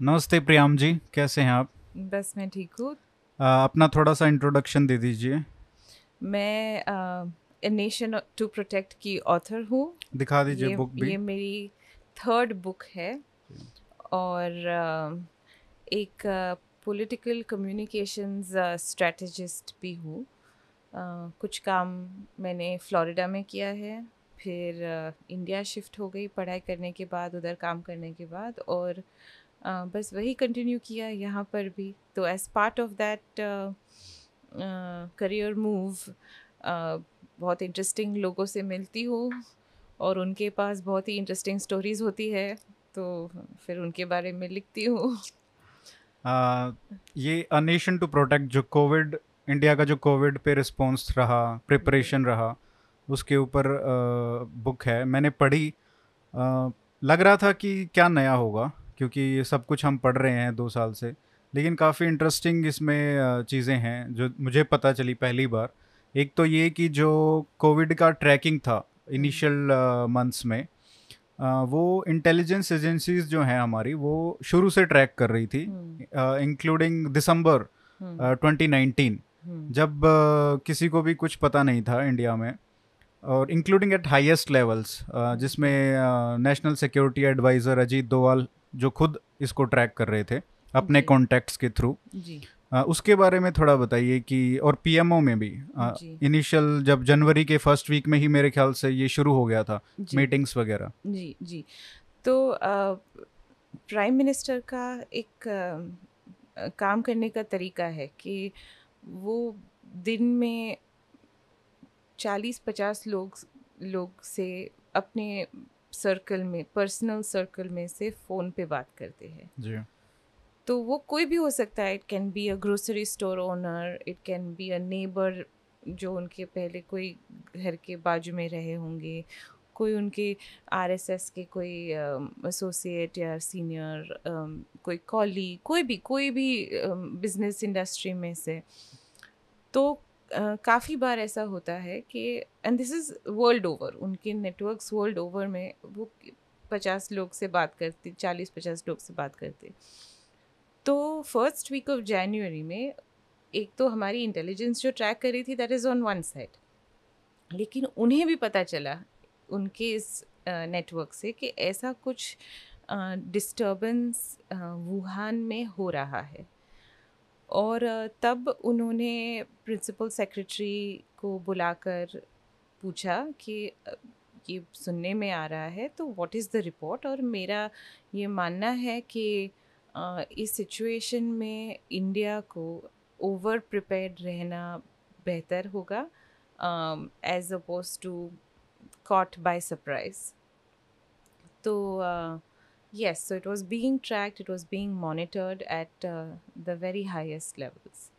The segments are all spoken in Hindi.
नमस्ते प्रियाम जी कैसे हैं आप? बस मैं ठीक हूँ। अपना थोड़ा सा इंट्रोडक्शन दे दीजिए। मैं ए नेशन टू प्रोटेक्ट की ऑथर हूँ। दिखा दीजिए बुक भी। ये मेरी थर्ड बुक है। और अ, एक पॉलिटिकल कम्युनिकेशंस स्ट्रेटजिस्ट भी हूँ। अ, कुछ काम मैंने फ्लोरिडा में किया है। फिर अ, इंडिया शिफ्ट हो गई पढ़ाई करने के बाद उधर काम करने के बाद। और अ, बस वही कंटिन्यू किया यहाँ पर भी। तो as part of that career move बहुत इंटरेस्टिंग लोगों से मिलती हूँ और उनके पास बहुत ही इंटरेस्टिंग स्टोरीज होती है तो फिर उनके बारे में लिखती हूँ। ये अ नेशन टू प्रोटेक्ट जो कोविड इंडिया का जो कोविड पे रिस्पॉन्स रहा प्रिपरेशन रहा उसके ऊपर बुक है। मैंने पढ़ी आ, लग रहा था कि क्या नया होगा। क्योंकि ये सब कुछ हम पढ़ रहे हैं दो साल से। लेकिन काफ़ी इंटरेस्टिंग इसमें चीज़ें हैं जो मुझे पता चली पहली बार। एक तो ये कि जो कोविड का ट्रैकिंग था इनिशियल मंथ्स में वो इंटेलिजेंस एजेंसीज जो हैं हमारी वो शुरू से ट्रैक कर रही थी हम्म, इंक्लूडिंग दिसंबर हम्म, 2019 हम्म, जब किसी को भी कुछ पता नहीं था इंडिया में और इंक्लूडिंग एट हाईएस्ट लेवल्स जिसमें national security advisor Ajit Doval जो खुद इसको ट्रैक कर रहे थे अपने। कॉन्टैक्ट्स के थ्रू उसके बारे में थोड़ा बताइए कि और पीएमओ में भी इनिशियल जब जनवरी के फ़र्स्ट वीक में ही मेरे ख्याल से ये शुरू हो गया था मीटिंग्स वगैरह। जी जी। तो प्राइम मिनिस्टर का एक अ, काम करने का तरीका है कि वो दिन में चालीस पचास लोग लोग से अपने सर्कल में पर्सनल सर्कल में से फ़ोन पे बात करते हैं। जी। तो वो कोई भी हो सकता है it can be a grocery store owner it can be a neighbour जो उनके पहले कोई घर के बाजू में रहे होंगे कोई उनके आरएसएस के कोई एसोसिएट या सीनियर कोई कॉली कोई भी कोई भी बिज़नेस इंडस्ट्री में से। तो काफ़ी बार ऐसा होता है कि and this is world over उनके नेटवर्क्स वर्ल्ड ओवर में वो पचास लोग से बात करते, चालीस पचास लोग से बात करते। तो फ़र्स्ट वीक ऑफ़ जनवरी में एक तो हमारी इंटेलिजेंस जो ट्रैक कर रही थी that is on one side लेकिन उन्हें भी पता चला, उनके इस नेटवर्क से कि ऐसा कुछ डिस्टर्बेंस वुहान में हो रहा है। और तब उन्होंने प्रिंसिपल सेक्रेटरी को बुलाकर पूछा कि ये सुनने में आ रहा है तो व्हाट इज़ द रिपोर्ट और मेरा ये मानना है कि इस सिचुएशन में इंडिया को ओवर प्रिपेयर्ड रहना बेहतर होगा as opposed to caught by surprise तो uh, yes, so it was being tracked, it was being monitored at uh, the very highest levels.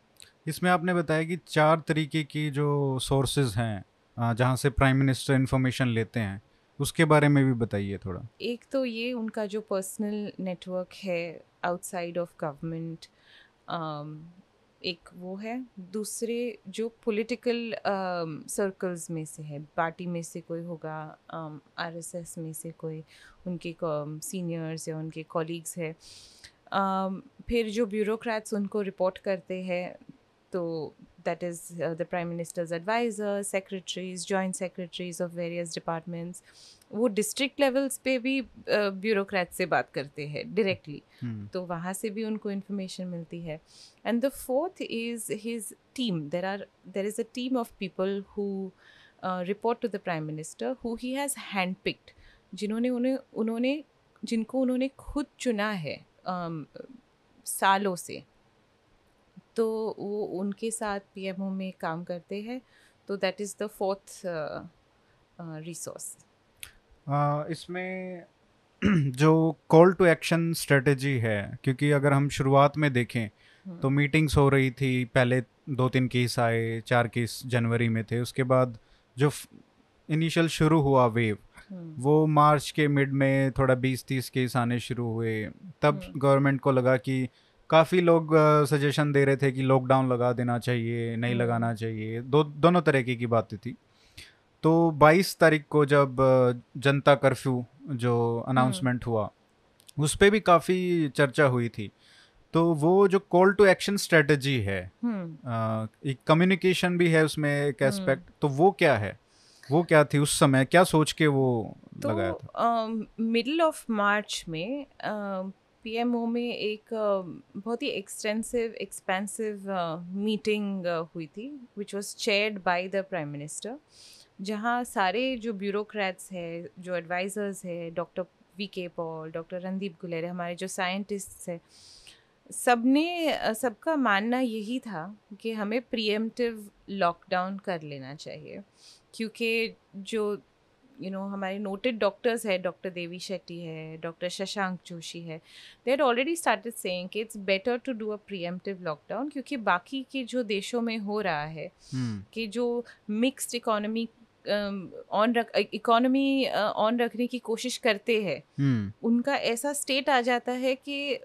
इसमें आपने बताया कि चार तरीके की जो सोर्सेज हैं जहाँ से प्राइम मिनिस्टर इन्फॉर्मेशन लेते हैं उसके बारे में भी बताइए थोड़ा एक तो ये उनका जो पर्सनल नेटवर्क है आउटसाइड ऑफ़ गवर्नमेंट एक वो है दूसरे जो पॉलिटिकल सर्कल्स में से है पार्टी में से कोई होगा आरएसएस में से कोई उनके सीनियर्स या उनके कॉलीग्स है um, फिर जो ब्यूरोक्रेट्स उनको रिपोर्ट करते हैं तो that is the prime minister's advisor secretaries joint secretaries of various departments वो डिस्ट्रिक्ट लेवल्स पे भी ब्यूरोक्रेट से बात करते हैं डायरेक्टली हम्म, तो वहाँ से भी उनको इन्फॉर्मेशन मिलती है। And the fourth is his team there are there is a team of people who report to the prime minister who he has hand picked जिन्होंने उन्हें उन्होंने जिनको उन्होंने खुद चुना है um, सालों से। तो वो उनके साथ पीएमओ में काम करते हैं। तो that is the fourth resource इसमें जो कॉल टू एक्शन स्ट्रेटजी है क्योंकि अगर हम शुरुआत में देखें तो मीटिंग्स हो रही थी पहले दो तीन केस आए चार केस जनवरी में थे उसके बाद जो इनिशियल शुरू हुआ वेव वो मार्च के मिड में थोड़ा बीस तीस केस आने शुरू हुए तब हम्म। गवर्नमेंट को लगा कि काफ़ी लोग सजेशन दे रहे थे कि लॉकडाउन लगा देना चाहिए नहीं हम्म। लगाना चाहिए दो दोनों तरीके की बातें थी तो 22 तारीख को जब जनता कर्फ्यू जो अनाउंसमेंट हुआ उस पर भी काफ़ी चर्चा हुई थी। तो वो जो कॉल टू एक्शन स्ट्रेटजी है हम्म। एक कम्युनिकेशन भी है उसमें एक हम्म। एस्पेक्ट तो वो क्या है? वो क्या थी उस समय? क्या सोच के वो तो, लगाया था? मिडल ऑफ़ मार्च में पीएमओ uh, में एक अ, बहुत ही एक्सटेंसिव एक्सपेंसिव मीटिंग हुई थी which was chaired by the prime minister जहाँ सारे जो ब्यूरोक्रेट्स है जो एडवाइजर्स है doctor V K Paul doctor Randeep Guleria हमारे जो साइंटिस्ट्स है सबने सबका मानना यही था कि हमें प्रिएम्प्टिव लॉकडाउन कर लेना चाहिए। क्योंकि जो यू you नो know, हमारे नोटेड डॉक्टर्स है डॉक्टर देवी शेट्टी है डॉक्टर शशांक जोशी है they had already started saying कि it's better to do a preemptive lockdown क्योंकि बाकी के जो देशों में हो रहा है हम्म। कि जो मिक्स्ड इकोनॉमी ऑन रख इकोनॉमी ऑन रखने की कोशिश करते हैं हम्म। उनका ऐसा स्टेट आ जाता है कि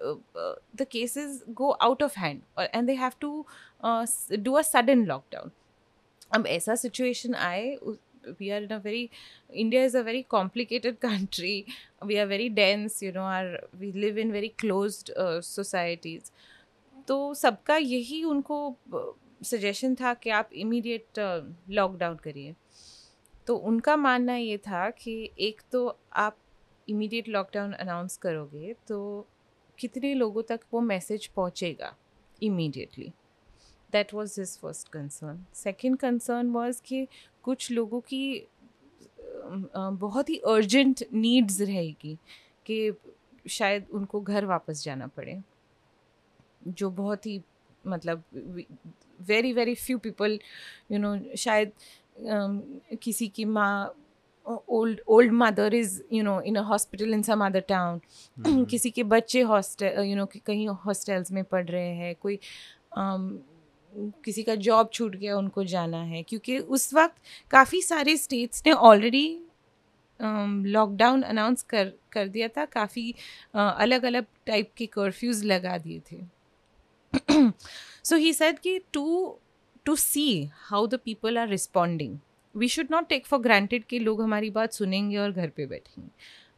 the cases go out of hand and they have to do a sudden lockdown अब ऐसा सिचुएशन आए we are in a very India is a very complicated country we are very dense you know are we live in very closed societies तो सबका यही उनको सजेशन था कि आप इमीडिएट लॉकडाउन करिए। तो उनका मानना ये था कि एक तो आप इमीडिएट लॉकडाउन अनाउंस करोगे तो कितने लोगों तक वो मैसेज पहुँचेगा immediately that was his first concern second concern was कि कुछ लोगों की बहुत ही अर्जेंट नीड्स रहेगी कि शायद उनको घर वापस जाना पड़े। जो बहुत ही मतलब very very few people you know शायद किसी की माँ old old mother is you know in a hospital in some other town किसी के बच्चे हॉस्टल यू नो कहीं हॉस्टल्स में पढ़ रहे हैं कोई um, किसी का जॉब छूट गया उनको जाना है। क्योंकि उस वक्त काफ़ी सारे स्टेट्स ने ऑलरेडी लॉकडाउन अनाउंस कर कर दिया था। काफ़ी अलग अलग टाइप के कर्फ्यूज़ लगा दिए थे। सो ही said कि to to see how the people are responding. We should not take for granted कि लोग हमारी बात सुनेंगे और घर पे बैठेंगे।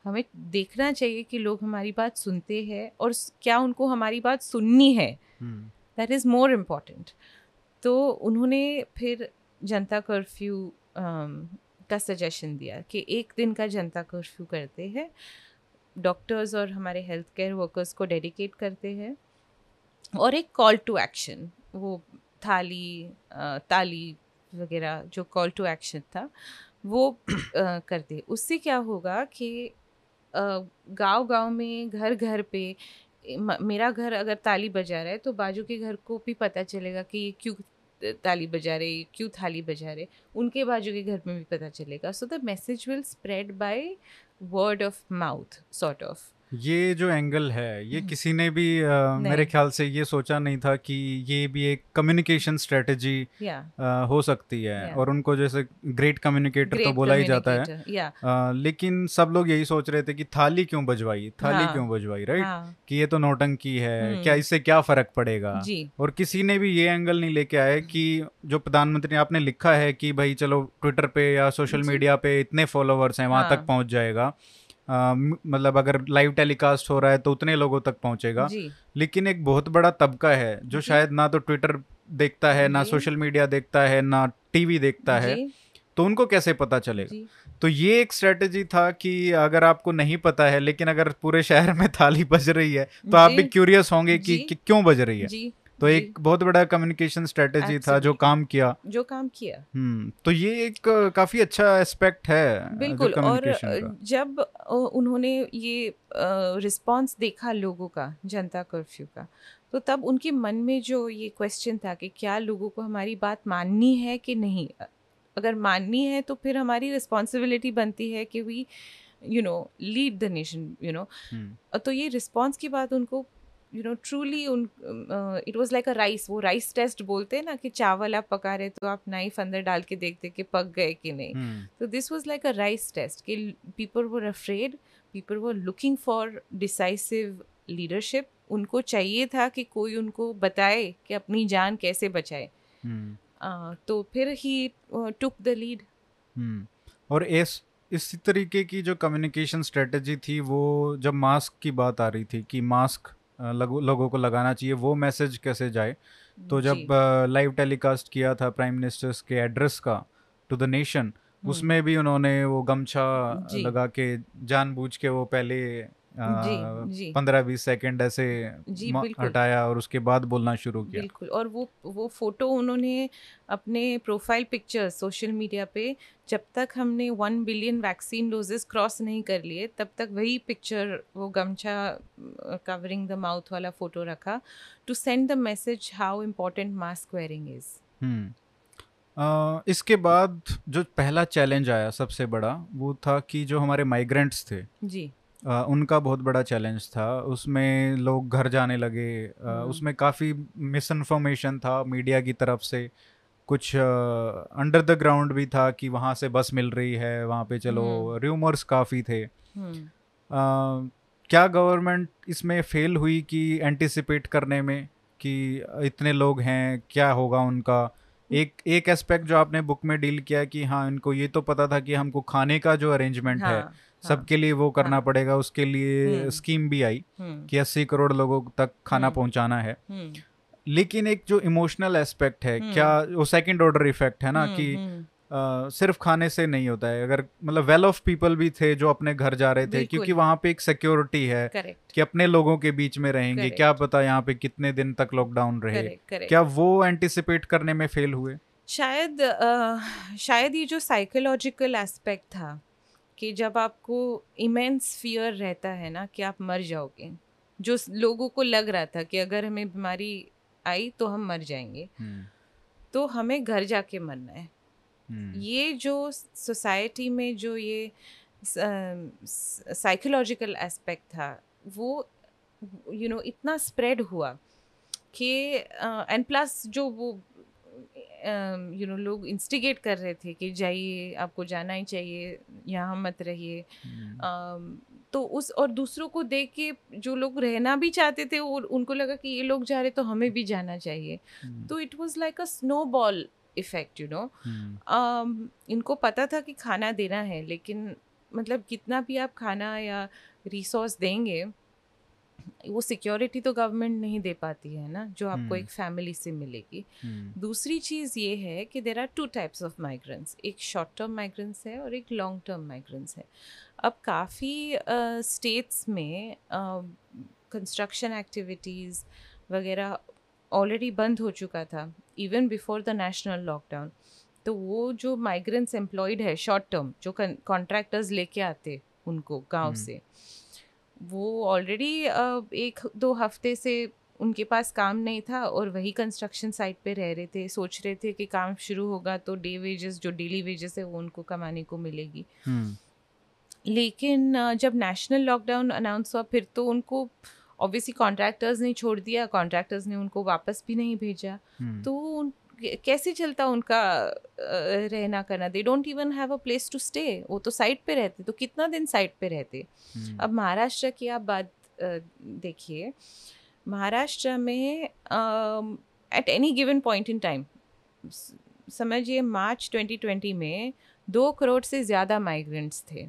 हमें देखना चाहिए कि लोग हमारी बात सुनते हैं और क्या उनको हमारी बात सुननी है। दैट इज़ मोर इंपॉर्टेंट तो उन्होंने फिर जनता कर्फ्यू का सजेशन दिया कि एक दिन का जनता कर्फ्यू करते हैं। डॉक्टर्स और हमारे हेल्थ केयर वर्कर्स को डेडिकेट करते हैं। और एक कॉल टू एक्शन वो थाली ताली वगैरह जो कॉल टू एक्शन था वो अ, करते उससे क्या होगा कि गाँव गाँव में घर घर पे मेरा घर अगर ताली बजा रहा है तो बाजू के घर को भी पता चलेगा कि ये क्यों ताली बजा रहे क्यों थाली बजा रहे उनके बाजू के घर में भी पता चलेगा। So the message will spread by word of mouth sort of ये जो एंगल है ये हम्म। किसी ने भी अ, मेरे ख्याल से ये सोचा नहीं था कि ये भी एक कम्युनिकेशन स्ट्रेटजी या हो सकती है Yeah. और उनको जैसे ग्रेट कम्युनिकेटर तो बोला ही जाता है या अ, लेकिन सब लोग यही सोच रहे थे कि थाली क्यों बजवाई थाली हाँ। क्यों बजवाई राइट हाँ कि ये तो नौटंकी है हम्म। क्या इससे क्या फ़र्क पड़ेगा और किसी ने भी ये एंगल नहीं लेके आए कि जो प्रधानमंत्री आपने लिखा है कि भाई चलो ट्विटर पे या सोशल मीडिया पे इतने फॉलोअर्स हैं वहाँ हाँ। तक पहुँच जाएगा मतलब अगर लाइव टेलीकास्ट हो रहा है तो उतने लोगों तक पहुंचेगा। लेकिन एक बहुत बड़ा तबका है जो शायद ना तो ट्विटर देखता है ना सोशल मीडिया देखता है ना टीवी देखता है तो उनको कैसे पता चलेगा? तो ये एक स्ट्रेटेजी था कि अगर आपको नहीं पता है लेकिन अगर पूरे शहर में थाली बज रही है तो आप भी क्यूरियस होंगे कि, कि क्यों बज रही है। तो एक बहुत बड़ा कम्युनिकेशन स्ट्रेटेजी था जो काम किया। जो काम किया। हम्म तो ये एक काफ़ी अच्छा एस्पेक्ट है बिल्कुल और जब उन्होंने ये रिस्पांस देखा लोगों का जनता कर्फ्यू का तो तब उनके मन में जो ये क्वेश्चन था कि क्या लोगों को हमारी बात माननी है कि नहीं? अगर माननी है तो फिर हमारी रिस्पॉन्सिबिलिटी बनती है कि we you know lead the nation you know तो ये रिस्पॉन्स की बात उनको यू नो ट्रूली उन it was like a rice वो राइस टेस्ट बोलते हैं ना कि चावल आप पका रहे तो आप नाइफ अंदर डाल के देखते कि पक गए कि नहीं हम्म, So this was like a rice test. कि people were afraid, people were looking for decisive leadership. उनको चाहिए था कि कोई उनको बताए कि अपनी जान कैसे बचाए हम्म, uh, तो फिर ही टुक द लीड। और इस इसी तरीके की जो कम्युनिकेशन स्ट्रेटजी थी वो जब मास्क की बात आ रही थी कि मास्क लोगों को लगाना चाहिए वो मैसेज कैसे जाए? तो जब लाइव टेलीकास्ट किया था प्राइम मिनिस्टर्स के एड्रेस का टू द नेशन उसमें भी उन्होंने वो गमछा लगा के जानबूझ के वो पहले पंद्रह बीस सेकंड ऐसे हटाया और उसके बाद बोलना शुरू किया। बिल्कुल और वो वो फ़ोटो उन्होंने अपने प्रोफ़ाइल पिक्चर सोशल मीडिया पे जब तक हमने one billion vaccine doses cross नहीं कर लिए तब तक वही पिक्चर वो गमछा कवरिंग द माउथ वाला फ़ोटो रखा to send the message how important mask wearing is इसके बाद जो पहला चैलेंज आया सबसे बड़ा वो था कि जो हमारे माइग्रेंट्स थे जी। आ, उनका बहुत बड़ा चैलेंज था। उसमें लोग घर जाने लगे। आ, हम्म। उसमें काफ़ी मिस इन्फॉर्मेशन था मीडिया की तरफ़ से। कुछ अंडर द ग्राउंड भी था कि वहाँ से बस मिल रही है वहाँ पे चलो। Rumours hmm. काफ़ी थे। आ, हम्म। क्या गवर्नमेंट इसमें फेल हुई कि एंटिसिपेट करने में कि इतने लोग हैं क्या होगा उनका? एक एक एस्पेक्ट जो आपने बुक में डील किया कि हाँ इनको ये तो पता था कि हमको खाने का जो अरेंजमेंट हाँ, है। हाँ, सबके लिए वो करना हाँ, पड़ेगा उसके लिए स्कीम हम्म। भी आई हम्म। कि अस्सी करोड़ लोगों तक खाना हम्म। पहुंचाना है लेकिन एक जो इमोशनल एस्पेक्ट है क्या वो सेकंड ऑर्डर इफ़ेक्ट है ना कि Uh, सिर्फ़ खाने से नहीं होता है अगर मतलब वेल ऑफ़ पीपल भी थे जो अपने घर जा रहे थे क्योंकि वहाँ पे एक सिक्योरिटी है Correct. कि अपने लोगों के बीच में रहेंगे Correct. क्या पता यहाँ पे कितने दिन तक लॉकडाउन रहे. Correct. क्या वो एंटिसिपेट करने में फेल हुए शायद आ, शायद ये जो साइकोलॉजिकल एस्पेक्ट था कि जब आपको इमेंस फियर रहता है ना कि आप मर जाओगे जो लोगों को लग रहा था कि अगर हमें बीमारी आई तो हम मर जाएँगे हम्म। तो हमें घर जाके मरना है हम्म। ये जो सोसाइटी में जो ये साइकोलॉजिकल एस्पेक्ट था वो यू you नो know, इतना स्प्रेड हुआ कि एंड प्लस जो वो यू नो लोग इंस्टिगेट कर रहे थे कि जाइए आपको जाना ही चाहिए यहाँ मत रहिए हम्म। तो उस और दूसरों को देख के जो लोग रहना भी चाहते थे और उनको लगा कि ये लोग जा रहे तो हमें भी जाना चाहिए हम्म। तो it was like a snowball effect you know इनको पता था कि खाना देना है लेकिन मतलब कितना भी आप खाना या रिसोर्स देंगे वो सिक्योरिटी तो गवर्नमेंट नहीं दे पाती है ना जो आपको hmm. एक फैमिली से मिलेगी hmm. दूसरी चीज़ ये है कि there are two types of migrants एक शॉर्ट टर्म माइग्रेंट्स है और एक लॉन्ग टर्म माइग्रेंट्स है अब काफ़ी स्टेट्स uh, में कंस्ट्रक्शन uh, एक्टिविटीज़ वगैरह ऑलरेडी बंद हो चुका था even before the national lockdown तो वो जो माइग्रेंट्स एम्प्लॉयड है शॉर्ट टर्म जो कॉन्ट्रैक्टर्स लेके आते उनको गाँव hmm. से वो ऑलरेडी एक दो हफ़्ते से उनके पास काम नहीं था और वही कंस्ट्रक्शन साइट पे रह रहे थे सोच रहे थे कि काम शुरू होगा तो डे वेजेस जो डेली वेजेस है वो उनको कमाने को मिलेगी हम्म। लेकिन जब नेशनल लॉकडाउन अनाउंस हुआ फिर तो उनको ऑब्वियसली कॉन्ट्रैक्टर्स ने छोड़ दिया कॉन्ट्रैक्टर्स ने उनको वापस भी नहीं भेजा हम्म। तो कैसे चलता उनका रहना करना? They don't even have a place to stay वो तो साइट पे रहते तो कितना दिन साइट पे रहते? हम्म। अब महाराष्ट्र की आप बात देखिए महाराष्ट्र में at any given point in time समझिए मार्च 2020 में दो करोड़ से ज़्यादा माइग्रेंट्स थे।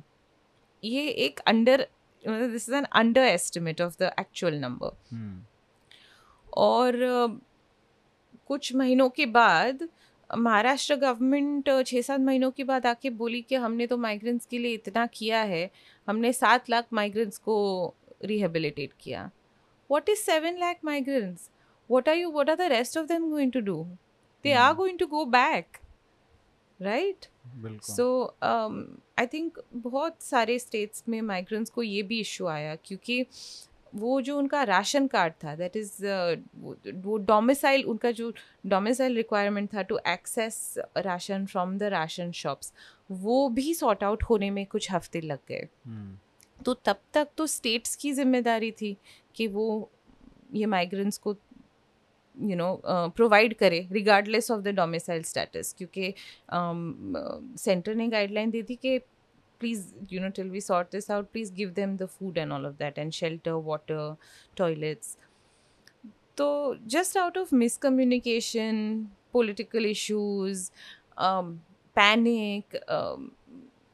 ये एक under this is an underestimate of the actual number और कुछ महीनों के बाद महाराष्ट्र गवर्नमेंट छः सात महीनों के बाद आके बोली कि हमने तो माइग्रेंट्स के लिए इतना किया है हमने सात लाख माइग्रेंट्स को रिहेबिलिटेट किया। What is seven lakh migrants what are you what are the rest of them going to do they are going to go back right so I think बहुत सारे स्टेट्स में माइग्रेंट्स को ये भी इशू आया क्योंकि वो जो उनका राशन कार्ड था दैट इज़ uh, वो डोमिसाइल उनका जो डोमिसाइल रिक्वायरमेंट था to access ration from the ration shops वो भी सॉर्ट आउट होने में कुछ हफ़्ते लग गए hmm. तो तब तक तो स्टेट्स की ज़िम्मेदारी थी कि वो ये माइग्रेंट्स को यू नो प्रोवाइड करे regardless of the domicile status क्योंकि सेंटर um, uh, ने गाइडलाइन दी थी कि please you know till we sort this out please give them the food and all of that and shelter water toilets. So just out of miscommunication political issues um, panic um,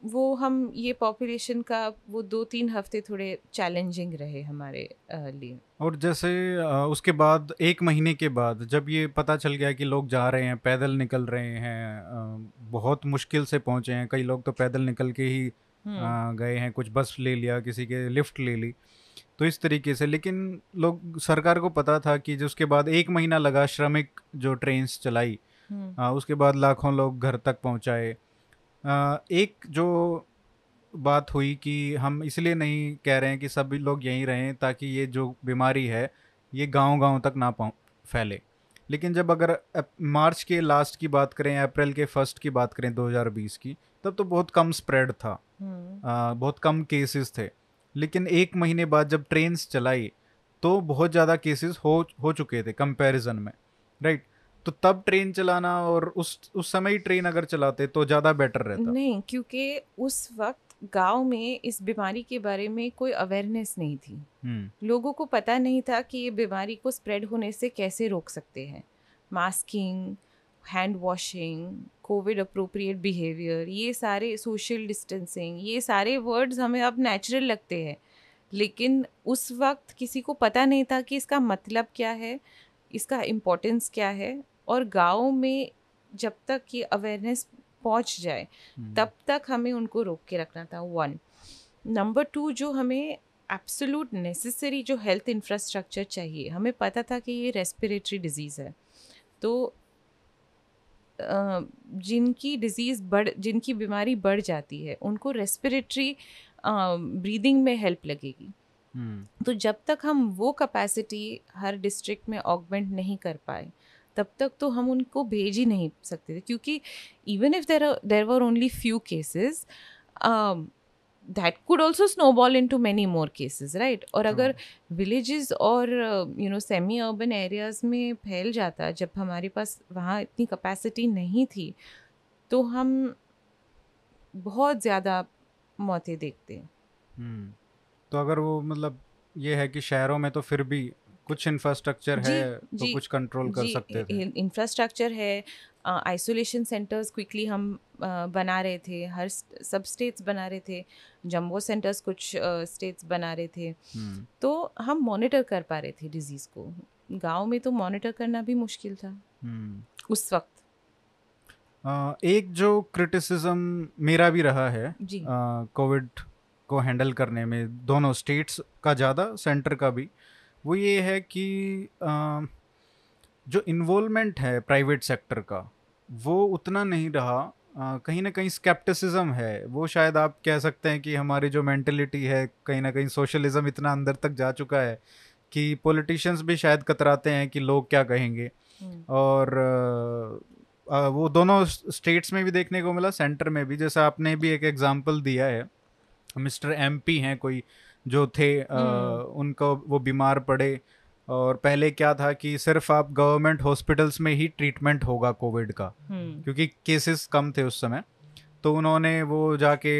वो हम ये पॉपुलेशन का वो दो तीन हफ़्ते थोड़े चैलेंजिंग रहे हमारे लिए और जैसे उसके बाद एक महीने के बाद जब ये पता चल गया कि लोग जा रहे हैं पैदल निकल रहे हैं बहुत मुश्किल से पहुँचे हैं कई लोग तो पैदल निकल के ही हम्म। गए हैं कुछ बस ले लिया किसी के लिफ्ट ले ली तो इस तरीके से लेकिन लोग सरकार को पता था कि जो उसके बाद एक महीना लगा श्रमिक जो ट्रेन चलाई हम्म। आ, उसके बाद लाखों लोग घर तक पहुँचाए एक जो बात हुई कि हम इसलिए नहीं कह रहे हैं कि सभी लोग यहीं रहें ताकि ये जो बीमारी है ये गांव-गांव तक ना फैले। लेकिन जब अगर मार्च के लास्ट की बात करें अप्रैल के फ़र्स्ट की बात करें 2020 की तब तो बहुत कम स्प्रेड था। आ, हम्म। बहुत कम केसेस थे। लेकिन एक महीने बाद जब ट्रेन चलाई तो बहुत ज़्यादा केसेस हो हो चुके थे कंपैरिजन में राइट? तो तब ट्रेन चलाना और उस उस समय ही ट्रेन अगर चलाते तो ज़्यादा बेटर रहता। नहीं क्योंकि उस वक्त गाँव में इस बीमारी के बारे में कोई अवेयरनेस नहीं थी। हम्म। लोगों को पता नहीं था कि ये बीमारी को स्प्रेड होने से कैसे रोक सकते हैं। Masking hand washing COVID appropriate behaviour ये सारे सोशल डिस्टेंसिंग ये सारे वर्ड्स हमें अब नेचुरल लगते हैं। लेकिन उस वक्त किसी को पता नहीं था कि इसका मतलब क्या है इसका इम्पोर्टेंस क्या है। और गाँव में जब तक ये अवेयरनेस पहुँच जाए हम्म। तब तक हमें उनको रोक के रखना था वन नंबर टू जो हमें एब्सोलूट नेसेसरी जो हेल्थ इंफ्रास्ट्रक्चर चाहिए हमें पता था कि ये रेस्पिरेटरी डिज़ीज़ है तो जिनकी डिज़ीज़ बढ़ जिनकी बीमारी बढ़ जाती है उनको रेस्पिरेटरी ब्रीदिंग में हेल्प लगेगी हम्म। तो जब तक हम वो कैपेसिटी हर डिस्ट्रिक्ट में ऑगमेंट नहीं कर पाए तब तक तो हम उनको भेज ही नहीं सकते थे क्योंकि even if there there were only few cases that could also snowball into many more cases right और अगर विलेजेस और you know semi urban areas में फैल जाता जब हमारे पास वहाँ इतनी कैपेसिटी नहीं थी तो हम बहुत ज़्यादा मौतें देखते हैं hmm. तो अगर वो मतलब ये है कि शहरों में तो फिर भी कुछ इंफ्रास्ट्रक्चर है तो कुछ कंट्रोल कर सकते थे। इंफ्रास्ट्रक्चर है आइसोलेशन सेंटर्स क्विकली हम uh, बना रहे थे हर सब स्टेट्स बना रहे थे जम्बो सेंटर्स कुछ स्टेट्स uh, बना रहे थे। हम्म। तो हम मॉनिटर कर पा रहे थे डिज़ीज़ को। गाँव में तो मॉनिटर करना भी मुश्किल था। हम्म। उस वक्त। uh, एक जो क्रिटिसिज्म मेरा भी रहा है कोविड को हैंडल करने में दोनों स्टेट्स का ज़्यादा सेंटर का भी वो ये है कि आ, जो इन्वॉल्वमेंट है प्राइवेट सेक्टर का वो उतना नहीं रहा। आ, कहीं ना कहीं स्केप्टिसिज्म है। वो शायद आप कह सकते हैं कि हमारी जो मेंटेलिटी है कहीं ना कहीं सोशलिज्म इतना अंदर तक जा चुका है कि पॉलिटिशियंस भी शायद कतराते हैं कि लोग क्या कहेंगे। हम्म। और आ, वो दोनों स्टेट्स में भी देखने को मिला सेंटर में भी। जैसा आपने भी एक एग्जांपल दिया है मिस्टर एमपी हैं कोई जो थे आ, हम्म। उनको वो बीमार पड़े और पहले क्या था कि सिर्फ़ आप गवर्नमेंट हॉस्पिटल्स में ही ट्रीटमेंट होगा कोविड का हम्म। क्योंकि केसेस कम थे उस समय तो उन्होंने वो जाके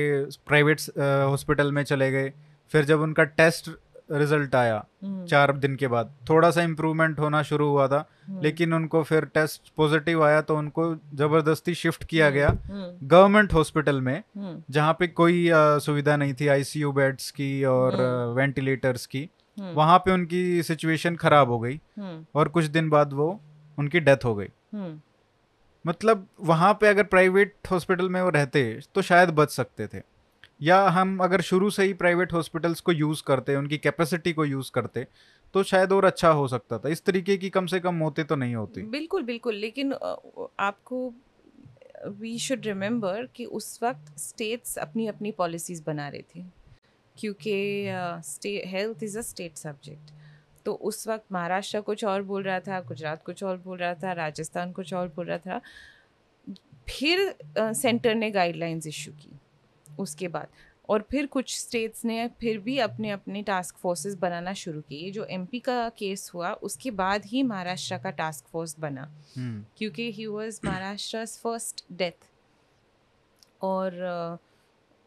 प्राइवेट हॉस्पिटल में चले गए फिर जब उनका टेस्ट रिज़ल्ट आया हम्म। चार दिन के बाद। थोड़ा सा इम्प्रूवमेंट होना शुरू हुआ था हम्म। लेकिन उनको फिर टेस्ट पॉजिटिव आया तो उनको ज़बरदस्ती शिफ्ट किया गया। गवर्नमेंट हॉस्पिटल में जहाँ पे कोई सुविधा नहीं थी आईसीयू बेड्स की और वेंटिलेटर्स की वहाँ पे उनकी सिचुएशन खराब हो गई और कुछ दिन बाद वो उनकी डेथ हो गई। मतलब वहाँ पे अगर प्राइवेट हॉस्पिटल में वो रहते तो शायद बच सकते थे। या हम अगर शुरू से ही प्राइवेट हॉस्पिटल्स को यूज़ करते, उनकी कैपेसिटी को यूज़ करते तो शायद और अच्छा हो सकता था। इस तरीके की कम से कम मौतें तो नहीं होती। बिल्कुल बिल्कुल, लेकिन आपको वी शुड रिमेम्बर कि उस वक्त स्टेट्स अपनी अपनी पॉलिसीज़ बना रहे थे। क्योंकि health is a state subject तो उस वक्त महाराष्ट्र कुछ और बोल रहा था, गुजरात कुछ और बोल रहा था, राजस्थान कुछ और बोल रहा था। फिर सेंटर ने गाइडलाइंस इशू की। उसके बाद। और फिर कुछ स्टेट्स ने फिर भी अपने अपने टास्क फोर्सेस बनाना शुरू किए। जो एमपी का केस हुआ उसके बाद ही महाराष्ट्र का टास्क फोर्स बना। hmm. क्योंकि he was Maharashtra first death और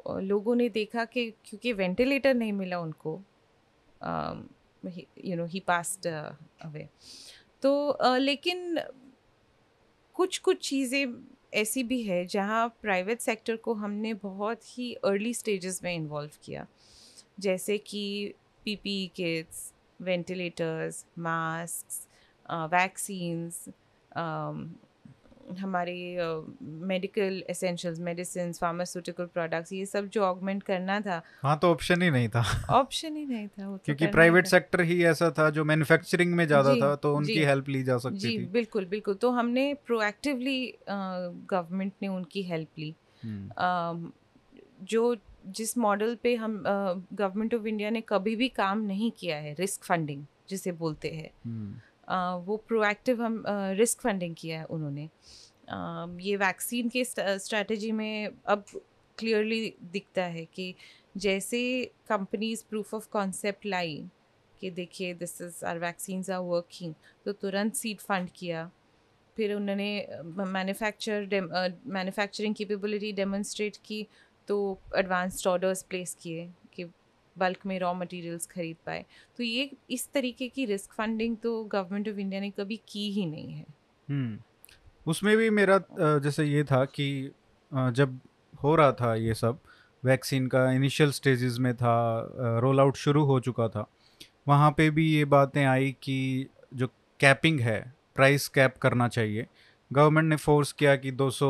लोगों ने देखा कि क्योंकि वेंटिलेटर नहीं मिला उनको you know he passed away तो uh, लेकिन कुछ कुछ चीज़ें ऐसी भी है जहाँ प्राइवेट सेक्टर को हमने बहुत ही अर्ली स्टेजेस में इन्वॉल्व किया। जैसे कि PP kits, ventilators mask vaccines हमारे medical essentials medicine pharmaceutical products ये सब जो ऑगमेंट करना था हाँ तो ऑप्शन ही नहीं था। ऑप्शन ही नहीं था तो क्योंकि प्राइवेट सेक्टर ही ऐसा था जो मैन्युफैक्चरिंग में ज़्यादा था तो उनकी हेल्प ली जा सकती जी थी। बिल्कुल बिल्कुल। तो हमने प्रोएक्टिवली गवर्नमेंट ने उनकी हेल्प ली। हम्म, जो जिस मॉडल पे हम गवर्नमेंट ऑफ़ इंडिया ने कभी भी काम नहीं किया है रिस्क फंडिंग जिसे बोलते हैं। हम्म, वो प्रोएक्टिव हम रिस्क फंडिंग किया है उन्होंने। ये वैक्सीन के स्ट्रेटजी में अब क्लियरली दिखता है कि जैसे कंपनीज़ प्रूफ ऑफ़ कॉन्सेप्ट लाई कि देखिए this is our vaccine are working तो तुरंत सीड फंड किया। फिर उन्होंने मैन्युफैक्चर मैन्युफैक्चरिंग कैपेबिलिटी डेमोन्स्ट्रेट की तो एडवांस्ड ऑर्डर्स प्लेस किए। बल्क में रॉ मटेरियल्स खरीद पाए। तो ये इस तरीके की रिस्क फंडिंग तो गवर्नमेंट ऑफ़ इंडिया ने कभी की ही नहीं है। हम्म उसमें भी मेरा जैसे ये था कि जब हो रहा था ये सब वैक्सीन का इनिशियल स्टेजेस में था रोल आउट शुरू हो चुका था, वहाँ पे भी ये बातें आई कि जो कैपिंग है प्राइस कैप करना चाहिए। गवर्नमेंट ने फोर्स किया कि 200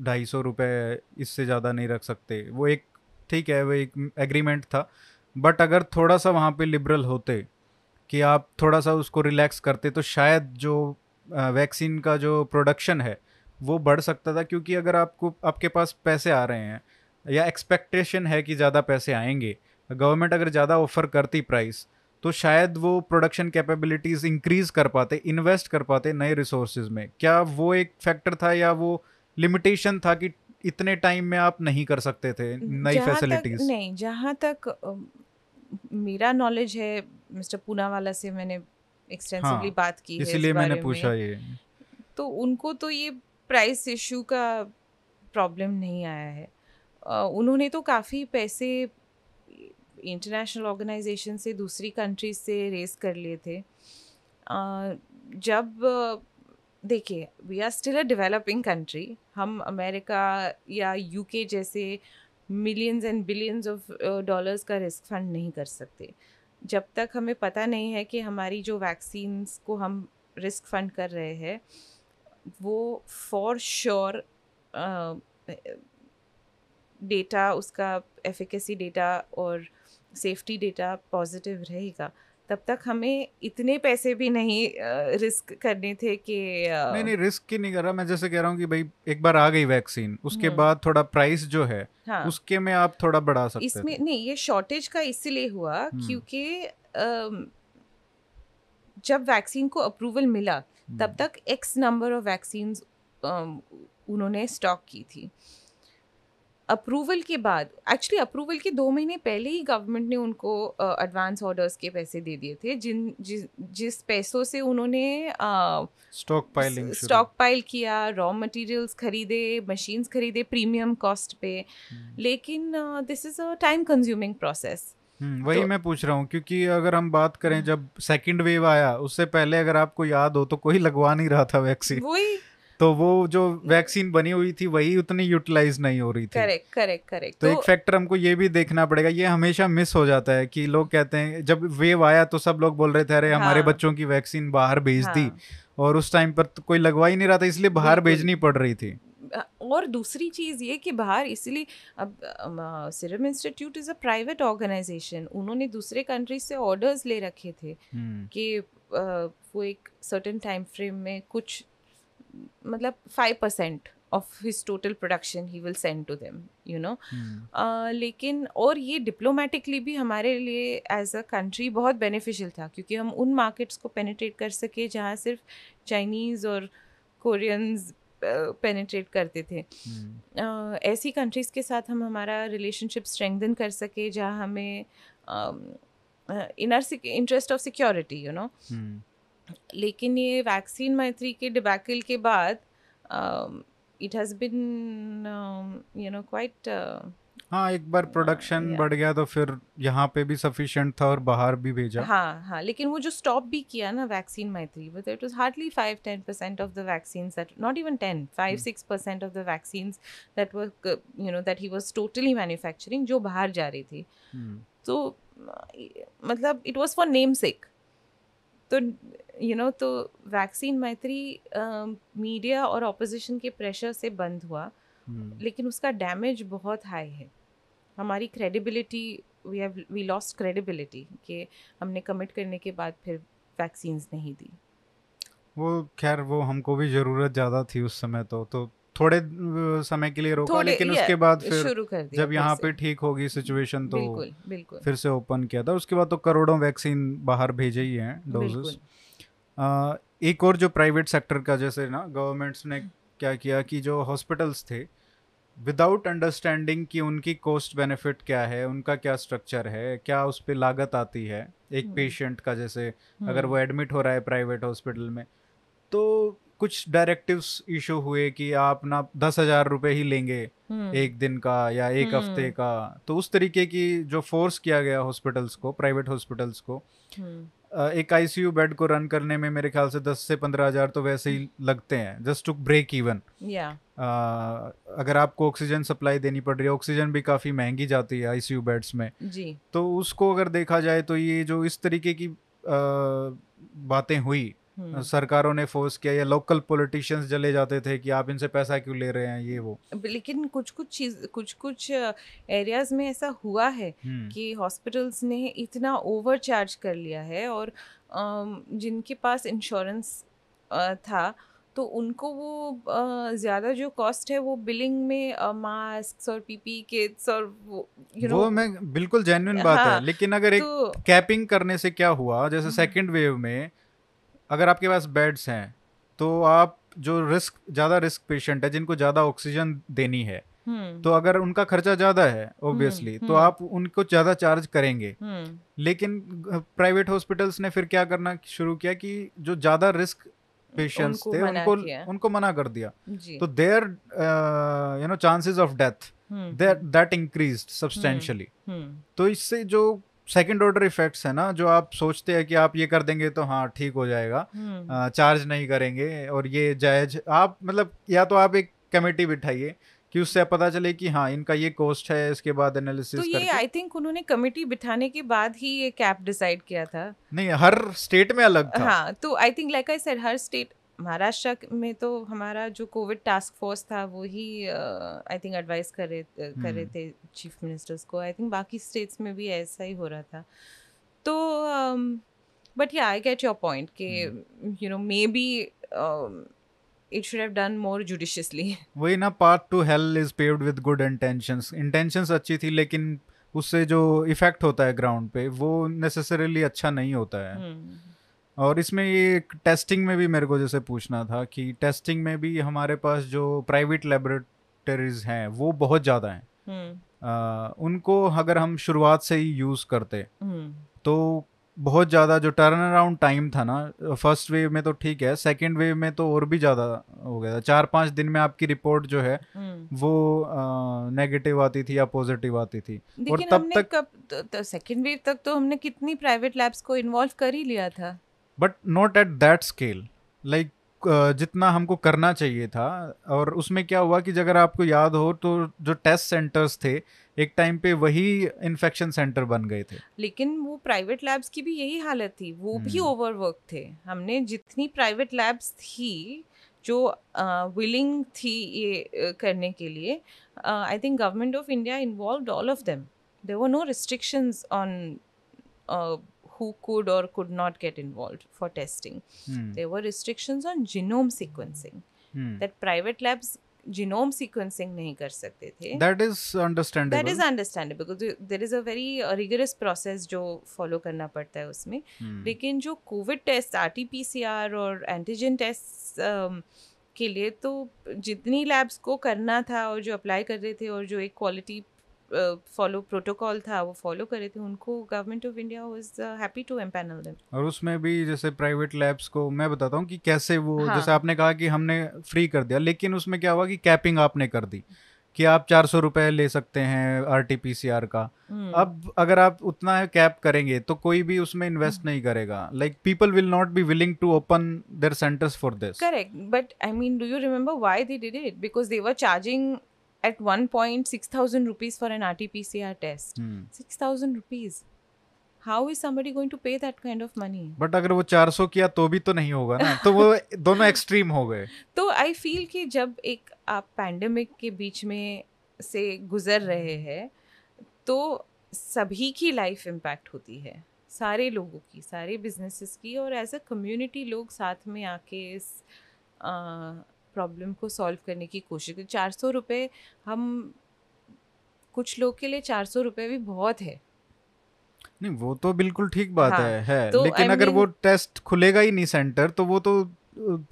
ढाई सौ रुपये इससे ज़्यादा नहीं रख सकते। वो एक, ठीक है, वो एक एग्रीमेंट था बट अगर थोड़ा सा वहाँ पे लिबरल होते कि आप थोड़ा सा उसको रिलैक्स करते तो शायद जो वैक्सीन का जो प्रोडक्शन है वो बढ़ सकता था। क्योंकि अगर आपको आपके पास पैसे आ रहे हैं या एक्सपेक्टेशन है कि ज़्यादा पैसे आएँगे गवर्नमेंट अगर ज़्यादा ऑफ़र करती प्राइस तो शायद वो प्रोडक्शन कैपेबिलिटीज़ इंक्रीज कर पाते इन्वेस्ट कर पाते नए रिसोर्सेज में। क्या वो एक फैक्टर था या वो लिमिटेशन था कि इतने टाइम में आप नहीं कर सकते थे नई फैसिलिटीज़ नहीं जहाँ तक मेरा नॉलेज है मिस्टर पूनावाला से मैंने एक्सटेंसिवली हाँ, बात की है इस इसीलिए मैंने पूछा ये। तो उनको तो ये प्राइस इशू का प्रॉब्लम नहीं आया है। उन्होंने तो काफ़ी पैसे इंटरनेशनल ऑर्गेनाइजेशन से दूसरी कंट्रीज़ से रेस कर लिए थे। जब देखिए we are still a developing country हम अमेरिका या यूके जैसे millions and billions of dollars का रिस्क फंड नहीं कर सकते। जब तक हमें पता नहीं है कि हमारी जो वैक्सीन्स को हम रिस्क फंड कर रहे हैं, वो फॉर श्योर डेटा उसका एफिकेसी डेटा और सेफ्टी डेटा पॉजिटिव रहेगा। तब तक हमें इतने पैसे भी नहीं रिस्क करने थे कि नहीं नहीं रिस्क की नहीं कर रहा। मैं जैसे कह रहा हूँ कि भाई एक बार आ गई वैक्सीन उसके हम्म। बाद थोड़ा प्राइस जो है हाँ। उसके में आप थोड़ा बढ़ा सकते इसमें नहीं ये शॉर्टेज का इसीलिए हुआ हम्म। क्योंकि जब वैक्सीन को अप्रूवल मिला हम्म, तब तक एक्स नंबर ऑफ़ वैक्सीन उन्होंने स्टॉक की थी। अप्रूवल के बाद एक्चुअली अप्रूवल के दो महीने पहले ही गवर्नमेंट ने उनको एडवांस uh, ऑर्डर्स के पैसे दे दिए थे जिन जिस जिस पैसों से उन्होंने स्टॉक पाइलिंग स्टॉक पाइल किया रॉ मटेरियल्स खरीदे मशीन्स खरीदे प्रीमियम कॉस्ट पे। हम्म। लेकिन this is a time consuming process वही तो- मैं पूछ रहा हूँ क्योंकि अगर हम बात करें जब सेकंड वेव आया उससे पहले अगर आपको याद हो तो कोई लगवा नहीं रहा था वैक्सीन वही तो वो जो वैक्सीन बनी हुई थी वही उतनी यूटिलाइज नहीं हो रही थी। Correct correct correct. तो तो एक फैक्टर हमको ये भी देखना पड़ेगा ये हमेशा मिस हो जाता है कि लोग कहते हैं जब वेव आया तो सब लोग बोल रहे थे अरे हाँ, हमारे। बच्चों की वैक्सीन बाहर भेज हाँ, दी और उस टाइम पर तो कोई लगवा ही नहीं रहा था इसलिए बाहर भेजनी पड़ रही थी। और दूसरी चीज़ ये कि बाहर इसलिए अब Serum Institute is a private organisation उन्होंने दूसरे कंट्रीज़ से ऑर्डर्स ले रखे थे हम्म, कि वो एक सर्टेन टाइम फ्रेम में कुछ मतलब five percent of his total production he will send to them you know लेकिन और ये डिप्लोमेटिकली भी हमारे लिए एज अ कंट्री बहुत बेनिफिशियल था क्योंकि हम उन मार्केट्स को पेनिट्रेट कर सके जहाँ सिर्फ़ चाइनीज़ और कोरियंस पेनिट्रेट करते थे। हम्म, अ, ऐसी कंट्रीज़ के साथ हम हमारा रिलेशनशिप स्ट्रेंथन कर सके जहाँ हमें inner interest of security you know लेकिन ये वैक्सीन मैत्री के डिबैकल के बाद it has been you know quite हाँ एक बार प्रोडक्शन या बढ़ गया तो फिर यहाँ पे भी सफिशिएंट था और बाहर भी भेजा। हाँ हाँ लेकिन वो जो स्टॉप भी किया ना vaccine Maitri but it was hardly five ten percent of the vaccines that not even ten five six percent of the vaccines that were you know that he was totally manufacturing जो बाहर जा रही थी। हम्म, तो मतलब इट वॉज़ फॉर नेम सेक तो यू नो तो वैक्सीन मैत्री मीडिया और ऑपोजिशन के प्रेशर से बंद हुआ हम्म, लेकिन उसका डैमेज बहुत हाई है। हमारी credibility we have we lost credibility कि हमने कमिट करने के बाद फिर वैक्सीन्स नहीं दी। वो खैर वो हमको भी ज़रूरत ज़्यादा थी उस समय तो तो थोड़े समय के लिए रोका लेकिन उसके बाद फिर जब यहाँ पे ठीक होगी सिचुएशन तो बिल्कुल बिल्कुल। फिर से ओपन किया था। उसके बाद तो करोड़ों वैक्सीन बाहर भेजे ही हैं डोजेस एक और जो प्राइवेट सेक्टर का जैसे ना गवर्नमेंट्स ने क्या किया कि जो हॉस्पिटल्स थे विदाउट अंडरस्टैंडिंग कि उनकी कॉस्ट बेनिफिट क्या है उनका क्या स्ट्रक्चर है क्या उस पर लागत आती है एक हम्म। पेशेंट का जैसे अगर हम्म, वो एडमिट हो रहा है प्राइवेट हॉस्पिटल में तो कुछ डायरेक्टिव्स इशू हुए कि आप ना दस हज़ार रुपये ही लेंगे हम्म, एक दिन का या एक हफ़्ते हम्म। का। तो उस तरीके की जो फोर्स किया गया हॉस्पिटल्स को प्राइवेट हॉस्पिटल्स को हम्म, एक आईसीयू बेड को रन करने में मेरे ख्याल से 10 से पंद्रह हज़ार तो वैसे ही लगते हैं जस्ट टू ब्रेक इवन अगर आपको ऑक्सीजन सप्लाई देनी पड़ रही है ऑक्सीजन भी काफ़ी महँगी जाती है आईसीयू बेड्स में। जी। तो उसको अगर देखा जाए तो ये जो इस तरीके की बातें हुई सरकारों ने फोर्स किया या लोकल पॉलिटिशियंस जले जाते थे कि आप इनसे पैसा क्यों ले रहे हैं ये वो। लेकिन कुछ कुछ चीज़ कुछ कुछ एरियाज़ में ऐसा हुआ है हम्म, कि हॉस्पिटल्स ने इतना ओवर चार्ज कर लिया है और जिनके पास इंश्योरेंस था तो उनको वो ज़्यादा जो कॉस्ट है वो बिलिंग में मास्क और पीपी किट्स और वो यू वो मैं बिल्कुल जेन्युइन बात है हाँ, लेकिन अगर एक तो कैपिंग करने से क्या हुआ जैसे हम्म। सेकंड वेव में अगर आपके पास बेड्स हैं तो आप जो रिस्क ज़्यादा रिस्क पेशेंट है जिनको ज़्यादा ऑक्सीजन देनी है हम्म। तो अगर उनका खर्चा ज़्यादा है ऑब्वियसली तो हम्म। आप उनको ज़्यादा चार्ज करेंगे। हम्म। लेकिन प्राइवेट हॉस्पिटल्स ने फिर क्या करना शुरू किया कि जो ज़्यादा रिस्क पेशेंट्स थे उनको उनको मना कर दिया। तो there you know chances of death hmm that increased substantially hmm. तो इससे जो सेकेंड ऑर्डर इफेक्ट्स है ना जो आप सोचते हैं कि आप ये कर देंगे तो हाँ ठीक हो जाएगा। हम्म। चार्ज नहीं करेंगे और ये जायज़ आप मतलब या तो आप एक कमेटी बिठाइए कि उससे पता चले कि हाँ इनका ये कॉस्ट है इसके बाद एनालिसिस तो ये आई थिंक उन्होंने कमेटी बिठाने के बाद ही ये कैप डिसाइड किया था। नहीं हर स्टेट में अलग था। हाँ तो I think like I said her state Maharashtra में तो हमारा जो कोविड टास्क फोर्स था वो ही आई थिंक एडवाइस कर रहे कर रहे हम्म। थे चीफ मिनिस्टर्स को। आई थिंक बाकी स्टेट्स में भी ऐसा ही हो रहा था। तो but yeah I get your point कि you know maybe it should have done more judiciously वही ना path to hell is paved with good intentions intentions अच्छी थी लेकिन उससे जो इफ़ेक्ट होता है ग्राउंड पे वो नेसेसरीली अच्छा नहीं होता है। हम्म, और इसमें ये टेस्टिंग में भी मेरे को जैसे पूछना था कि टेस्टिंग में भी हमारे पास जो प्राइवेट लेबोरेटरीज हैं वो बहुत ज़्यादा हैं। हम्म। उनको अगर हम शुरुआत से ही यूज़ करते हम्म। तो बहुत ज़्यादा जो टर्न अराउंड टाइम था ना फ़र्स्ट वेव में तो ठीक है सेकेंड वेव में तो और भी ज़्यादा हो गया था। चार पाँच दिन में आपकी रिपोर्ट जो है हम्म। वो नेगेटिव आती थी या पॉजिटिव आती थी। और तब तक सेकेंड वेव तक तो हमने कितनी प्राइवेट लैब्स को इन्वॉल्व कर ही लिया था? But not at that scale like जितना हमको करना चाहिए था। और उसमें क्या हुआ कि अगर आपको याद हो तो जो टेस्ट सेंटर्स थे एक टाइम पे वही इन्फेक्शन सेंटर बन गए थे। लेकिन वो प्राइवेट लैब्स की भी यही हालत थी। वो भी हम्म। ओवरवर्क थे। हमने जितनी प्राइवेट लैब्स थी जो विलिंग थी ये करने के लिए I think government of India involve all of them there no restrictions on who could or could not get involved for testing hmm, there were restrictions on genome sequencing hmm that private labs genome sequencing नहीं कर सकते थे that is that is understandable because there is a very uh, rigorous process जो follow करना पड़ता है उसमें लेकिन जो COVID test R T P C R और एंटीजन टेस्ट के लिए तो जितनी लैब्स को करना था और जो अप्लाई कर रहे थे और जो एक क्वालिटी फॉलो प्रोटोकॉल था वो फॉलो कर रहे थे उनको government of India was happy to empanel them और उसमें भी जैसे प्राइवेट लैब्स को मैं बताता हूँ कि कैसे वो हाँ। जैसे आपने कहा कि हमने फ्री कर दिया लेकिन उसमें क्या हुआ कि कैपिंग आपने कर दी कि आप चार सौ रुपये ले सकते हैं R T P C R का हम्म, अब अगर आप उतना कैप करेंगे तो कोई भी उसमें इन्वेस्ट नहीं करेगा like people will not be willing to open their centres for this Correct. But I mean, do you remember why they did it? Because they were charging at one point 6,000 rupees for an RT PCR test. Hmm. 6,000 rupees. How is somebody going to pay that kind of money? But अगर वो 400 किया तो भी तो नहीं होगा ना तो वो दोनों एक्सट्रीम हो गए तो आई फील कि जब एक आप पैंडमिक के बीच में से गुजर रहे हैं तो सभी की लाइफ इम्पैक्ट होती है सारे लोगों की सारे बिजनेसेस की और एज अ कम्युनिटी लोग साथ में आके इस प्रॉब्लम को सॉल्व करने की कोशिश करें। चार सौ रुपये हम कुछ लोग के लिए चार सौ रुपये भी बहुत है। नहीं वो तो बिल्कुल ठीक बात हाँ, है है। तो लेकिन I अगर वो टेस्ट खुलेगा ही नहीं सेंटर तो वो तो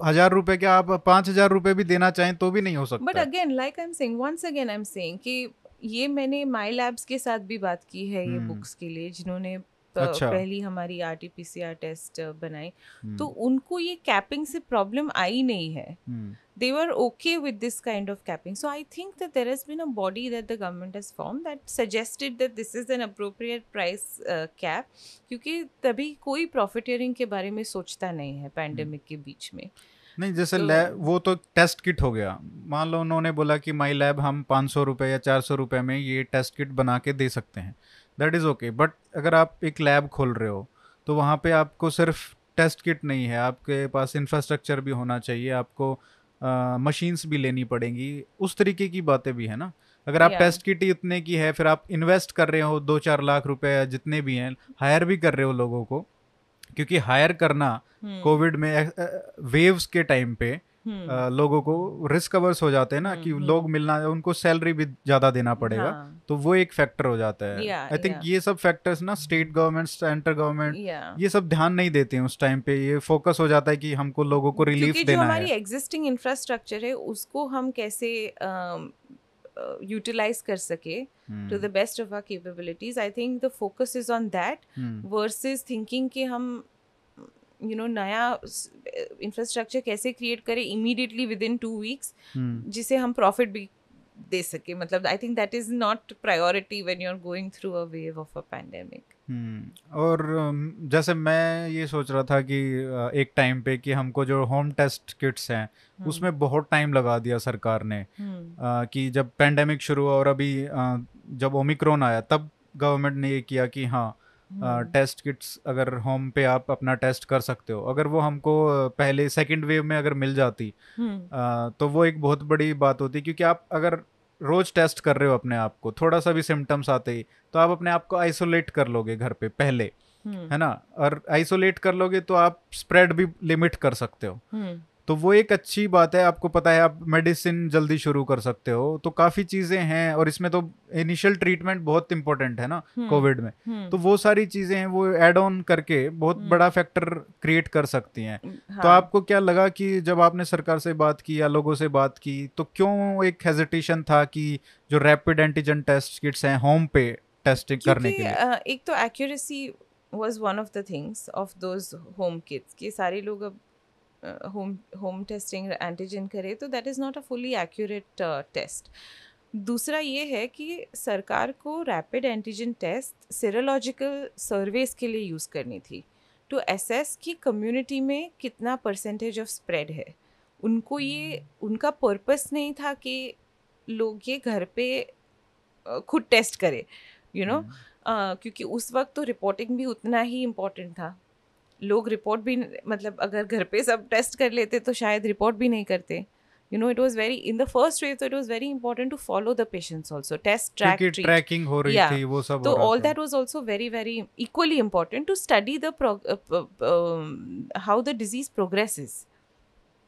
हज़ार रुपए के आप पाँच हज़ार रुपए भी देना चाहें तो भी नहीं हो सकता। But again like I am saying once again I am saying कि ये मैंने माई लैब्स के साथ भी बात की है ये हम्म। बुक्स के लिए जिन्होंने अच्छा। पहली हमारी R T P C R test बनाई। हम्म, तो उनको ये कैपिंग से प्रॉब्लम आई नहीं है। हम्म, they were okay with this kind of capping. So I think that there has been a body that the government has formed that suggested that this is an appropriate price uh, cap क्योंकि तभी कोई प्रॉफिटियरिंग के बारे में सोचता नहीं है पैंडेमिक के बीच में नहीं जैसे तो- लैब वो तो टेस्ट किट हो गया। मान लो उन्होंने बोला कि माई लैब हम पाँच सौ रुपये या चार सौ रुपये में ये टेस्ट किट बना के दे सकते हैं। दैट इज़ ओके बट अगर आप एक लैब खोल रहे हो तो वहाँ पे आपको सिर्फ़ टेस्ट किट नहीं है। आपके पास इंफ्रास्ट्रक्चर भी होना चाहिए। आपको मशीन्स भी लेनी पड़ेंगी। उस तरीके की बातें भी है ना। अगर आप Yeah. टेस्ट किट इतने की है फिर आप इन्वेस्ट कर रहे हो दो चार लाख रुपए जितने भी हैं हायर भी कर रहे हो लोगों को। क्योंकि हायर करना हम्म, कोविड में वेव्स के टाइम पे हम्म, लोगों को रिस्क कवर्स हो जाते हैं ना हम्म, कि हम्म। लोग मिलना उनको सैलरी भी ज़्यादा देना पड़ेगा। हाँ, तो वो एक फैक्टर हो जाता है। आई थिंक ये सब फैक्टर्स ना स्टेट गवर्नमेंट सेंटर गवर्नमेंट ये सब ध्यान नहीं देते हैं उस टाइम पे। ये फोकस हो जाता है कि हमको लोगों को रिलीफ क्योंकि जो देना हमारी है। एग्जिस्टिंग इंफ्रास्ट्रक्चर है उसको हम कैसे यूटिलाइज कर सके हम्म, to the best of our capabilities I think the focus is on that hmm, versus thinking कि हम यू नो नया इंफ्रास्ट्रक्चर कैसे क्रिएट करें immediately within two weeks जिसे हम प्रॉफिट भी दे सके मतलब I think that is not priority when you are going through a wave of a pandemic. और जैसे मैं ये सोच रहा था कि एक टाइम पे कि हमको जो होम टेस्ट किट्स हैं हम्म। उसमें बहुत टाइम लगा दिया सरकार ने अ, कि जब पेंडेमिक शुरू हुआ और अभी जब ओमिक्रोन आया तब गवर्नमेंट ने ये किया कि हाँ। टेस्ट किट्स अगर होम पे आप अपना टेस्ट कर सकते हो। अगर वो हमको पहले सेकंड वेव में अगर मिल जाती अ, तो वो एक बहुत बड़ी बात होती क्योंकि आप अगर रोज टेस्ट कर रहे हो अपने आप को थोड़ा सा भी सिम्टम्स आते ही तो आप अपने आप को आइसोलेट कर लोगे घर पे पहले है ना? और आइसोलेट कर लोगे तो आप स्प्रेड भी लिमिट कर सकते हो। तो वो एक अच्छी बात है आपको पता है आप मेडिसिन जल्दी शुरू कर सकते हो। तो काफ़ी चीज़ें हैं और इसमें तो इनिशियल ट्रीटमेंट बहुत इंपॉर्टेंट है ना कोविड में। तो वो सारी चीज़ें हैं वो एड ऑन करके बहुत हम्म। बड़ा फैक्टर क्रिएट कर सकती हैं। हाँ। तो आपको क्या लगा कि जब आपने सरकार से बात की या लोगों से बात की तो क्यों एक हेजिटेशन था कि जो रैपिड एंटीजन टेस्ट किट्स हैं होम पे टेस्टिंग करने के लिए? एक तो accuracy was one of the things of those home kits कि सारे लोग अब होम होम टेस्टिंग एंटीजन करे तो that is not a fully accurate test दूसरा ये है कि सरकार को rapid antigen test serological surveys के लिए यूज़ करनी थी टू एसेस कि कम्युनिटी में कितना परसेंटेज ऑफ़ स्प्रेड है. उनको ये उनका पर्पस नहीं था कि लोग ये घर पे खुद टेस्ट करें यू नो अ, क्योंकि उस वक्त तो रिपोर्टिंग भी उतना ही इम्पोर्टेंट था. लोग रिपोर्ट भी मतलब अगर घर पे सब टेस्ट कर लेते तो शायद रिपोर्ट भी नहीं करते you know it was very in the first wave तो it was very important to follow the patients also test track tracking हो रही Yeah. थी वो सब तो हो रहा all था। that was also very very equally important to study the prog- uh, p- um, how the disease progresses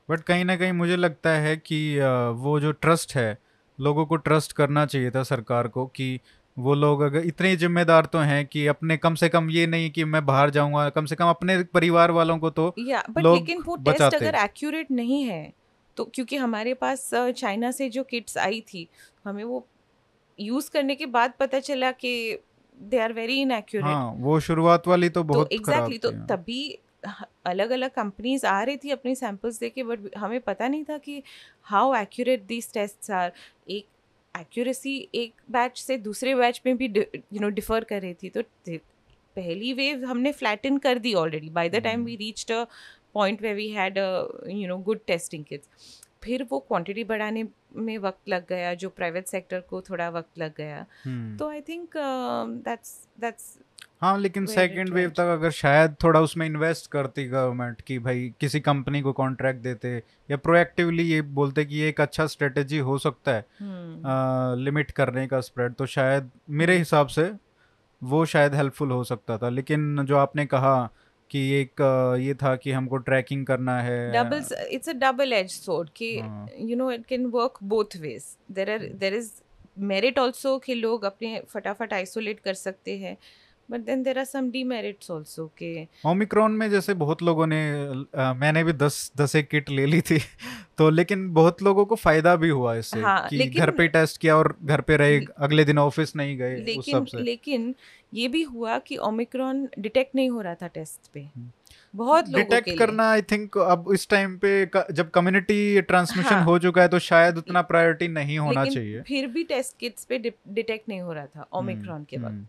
but कहीं ना कहीं मुझे लगता है कि अ, वो जो ट्रस्ट है लोगों को ट्रस्ट करना चाहिए था सरकार को कि वो लोग अगर इतने जिम्मेदार तो हैं कि अपने कम से कम ये नहीं कि मैं बाहर जाऊँगा कम से कम अपने परिवार वालों को तो या बट लेकिन वो टेस्ट अगर एक्यूरेट नहीं है तो क्योंकि हमारे पास चाइना से जो किट्स आई थी हमें वो यूज़ करने के बाद पता चला कि दे आर वेरी इनएक्यूरेट हाँ वो शुरुआत वाली तो तो बहुत एग्जैक्टली तो खराब थी, हाँ। तभी अलग अलग कंपनीज़ आ रही थी अपनी सैंपल्स देके बट हमें पता नहीं था कि how accurate these tests are एक एक्यूरेसी एक बैच से दूसरे बैच में भी यू नो डिफर कर रही थी तो पहली वेव हमने फ्लैट इन कर दी already by the time we reached a point way we had you know good testing kits फिर वो क्वांटिटी बढ़ाने में वक्त लग गया जो प्राइवेट सेक्टर को थोड़ा वक्त लग गया। हम्म। तो आई थिंक दैट्स दैट्स हाँ लेकिन सेकेंड वेव तक अगर शायद थोड़ा उसमें इन्वेस्ट करती गवर्नमेंट कि भाई किसी कंपनी को कॉन्ट्रैक्ट देते या प्रोएक्टिवली ये बोलते कि ये एक अच्छा स्ट्रेटेजी हो सकता है हम्म। लिमिट करने का स्प्रेड तो शायद मेरे हिसाब से वो शायद हेल्पफुल हो सकता था। लेकिन जो आपने कहा कि एक ये था कि हमको ट्रैकिंग करना है। Double it's a double edged sword कि you know it can work both ways. There are there is merit also कि लोग अपने फटाफट आइसोलेट कर सकते हैं। But then there are some demerits also कि ओमिक्रॉन में जैसे बहुत लोगों ने अ, मैंने भी दस दस एक किट ले ली थी तो लेकिन बहुत लोगों को फ़ायदा भी हुआ इससे हाँ, कि लेकिन- घर पे टेस्ट किया और घर पे रहे अगले दिन ऑफ़िस नहीं गए उस लेकिन सबसे। लेकिन ये भी हुआ कि ओमिक्रॉन डिटेक्ट नहीं हो रहा था टेस्ट पे। हम्म। बहुत लोगों के डिटेक्ट करना आई थिंक अब इस टाइम पे जब कम्युनिटी ट्रांसमिशन हाँ। हो चुका है तो शायद उतना प्रायोरिटी नहीं होना चाहिए। फिर भी टेस्ट किट्स पे डिटेक्ट नहीं हो रहा था ओमिक्रॉन के हम्म, वक्त। अब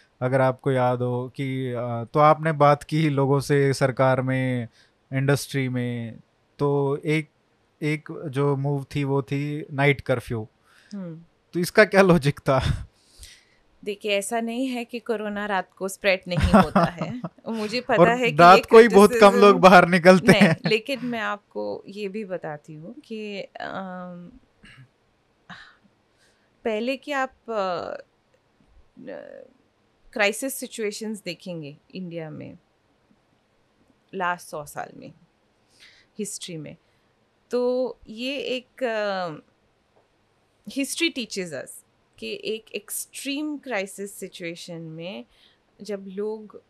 अगर आपको याद हो कि तो आपने बात की लोगों से सरकार में इंडस्ट्री में तो एक एक जो मूव थी वो थी नाइट कर्फ्यू। Hmm. तो इसका क्या लॉजिक था? देखिए ऐसा नहीं है कि कोरोना रात को स्प्रेड नहीं होता है। मुझे और पता है कि रात को ही बहुत कम लोग बाहर निकलते हैं। लेकिन मैं आपको ये भी बताती हूँ कि पहले कि आप क्राइसिस सिचुएशंस देखेंगे इंडिया में लास्ट सौ साल में हिस्ट्री में। तो ये एक हिस्ट्री टीचेस अस कि एक एक्सट्रीम क्राइसिस सिचुएशन में जब लोग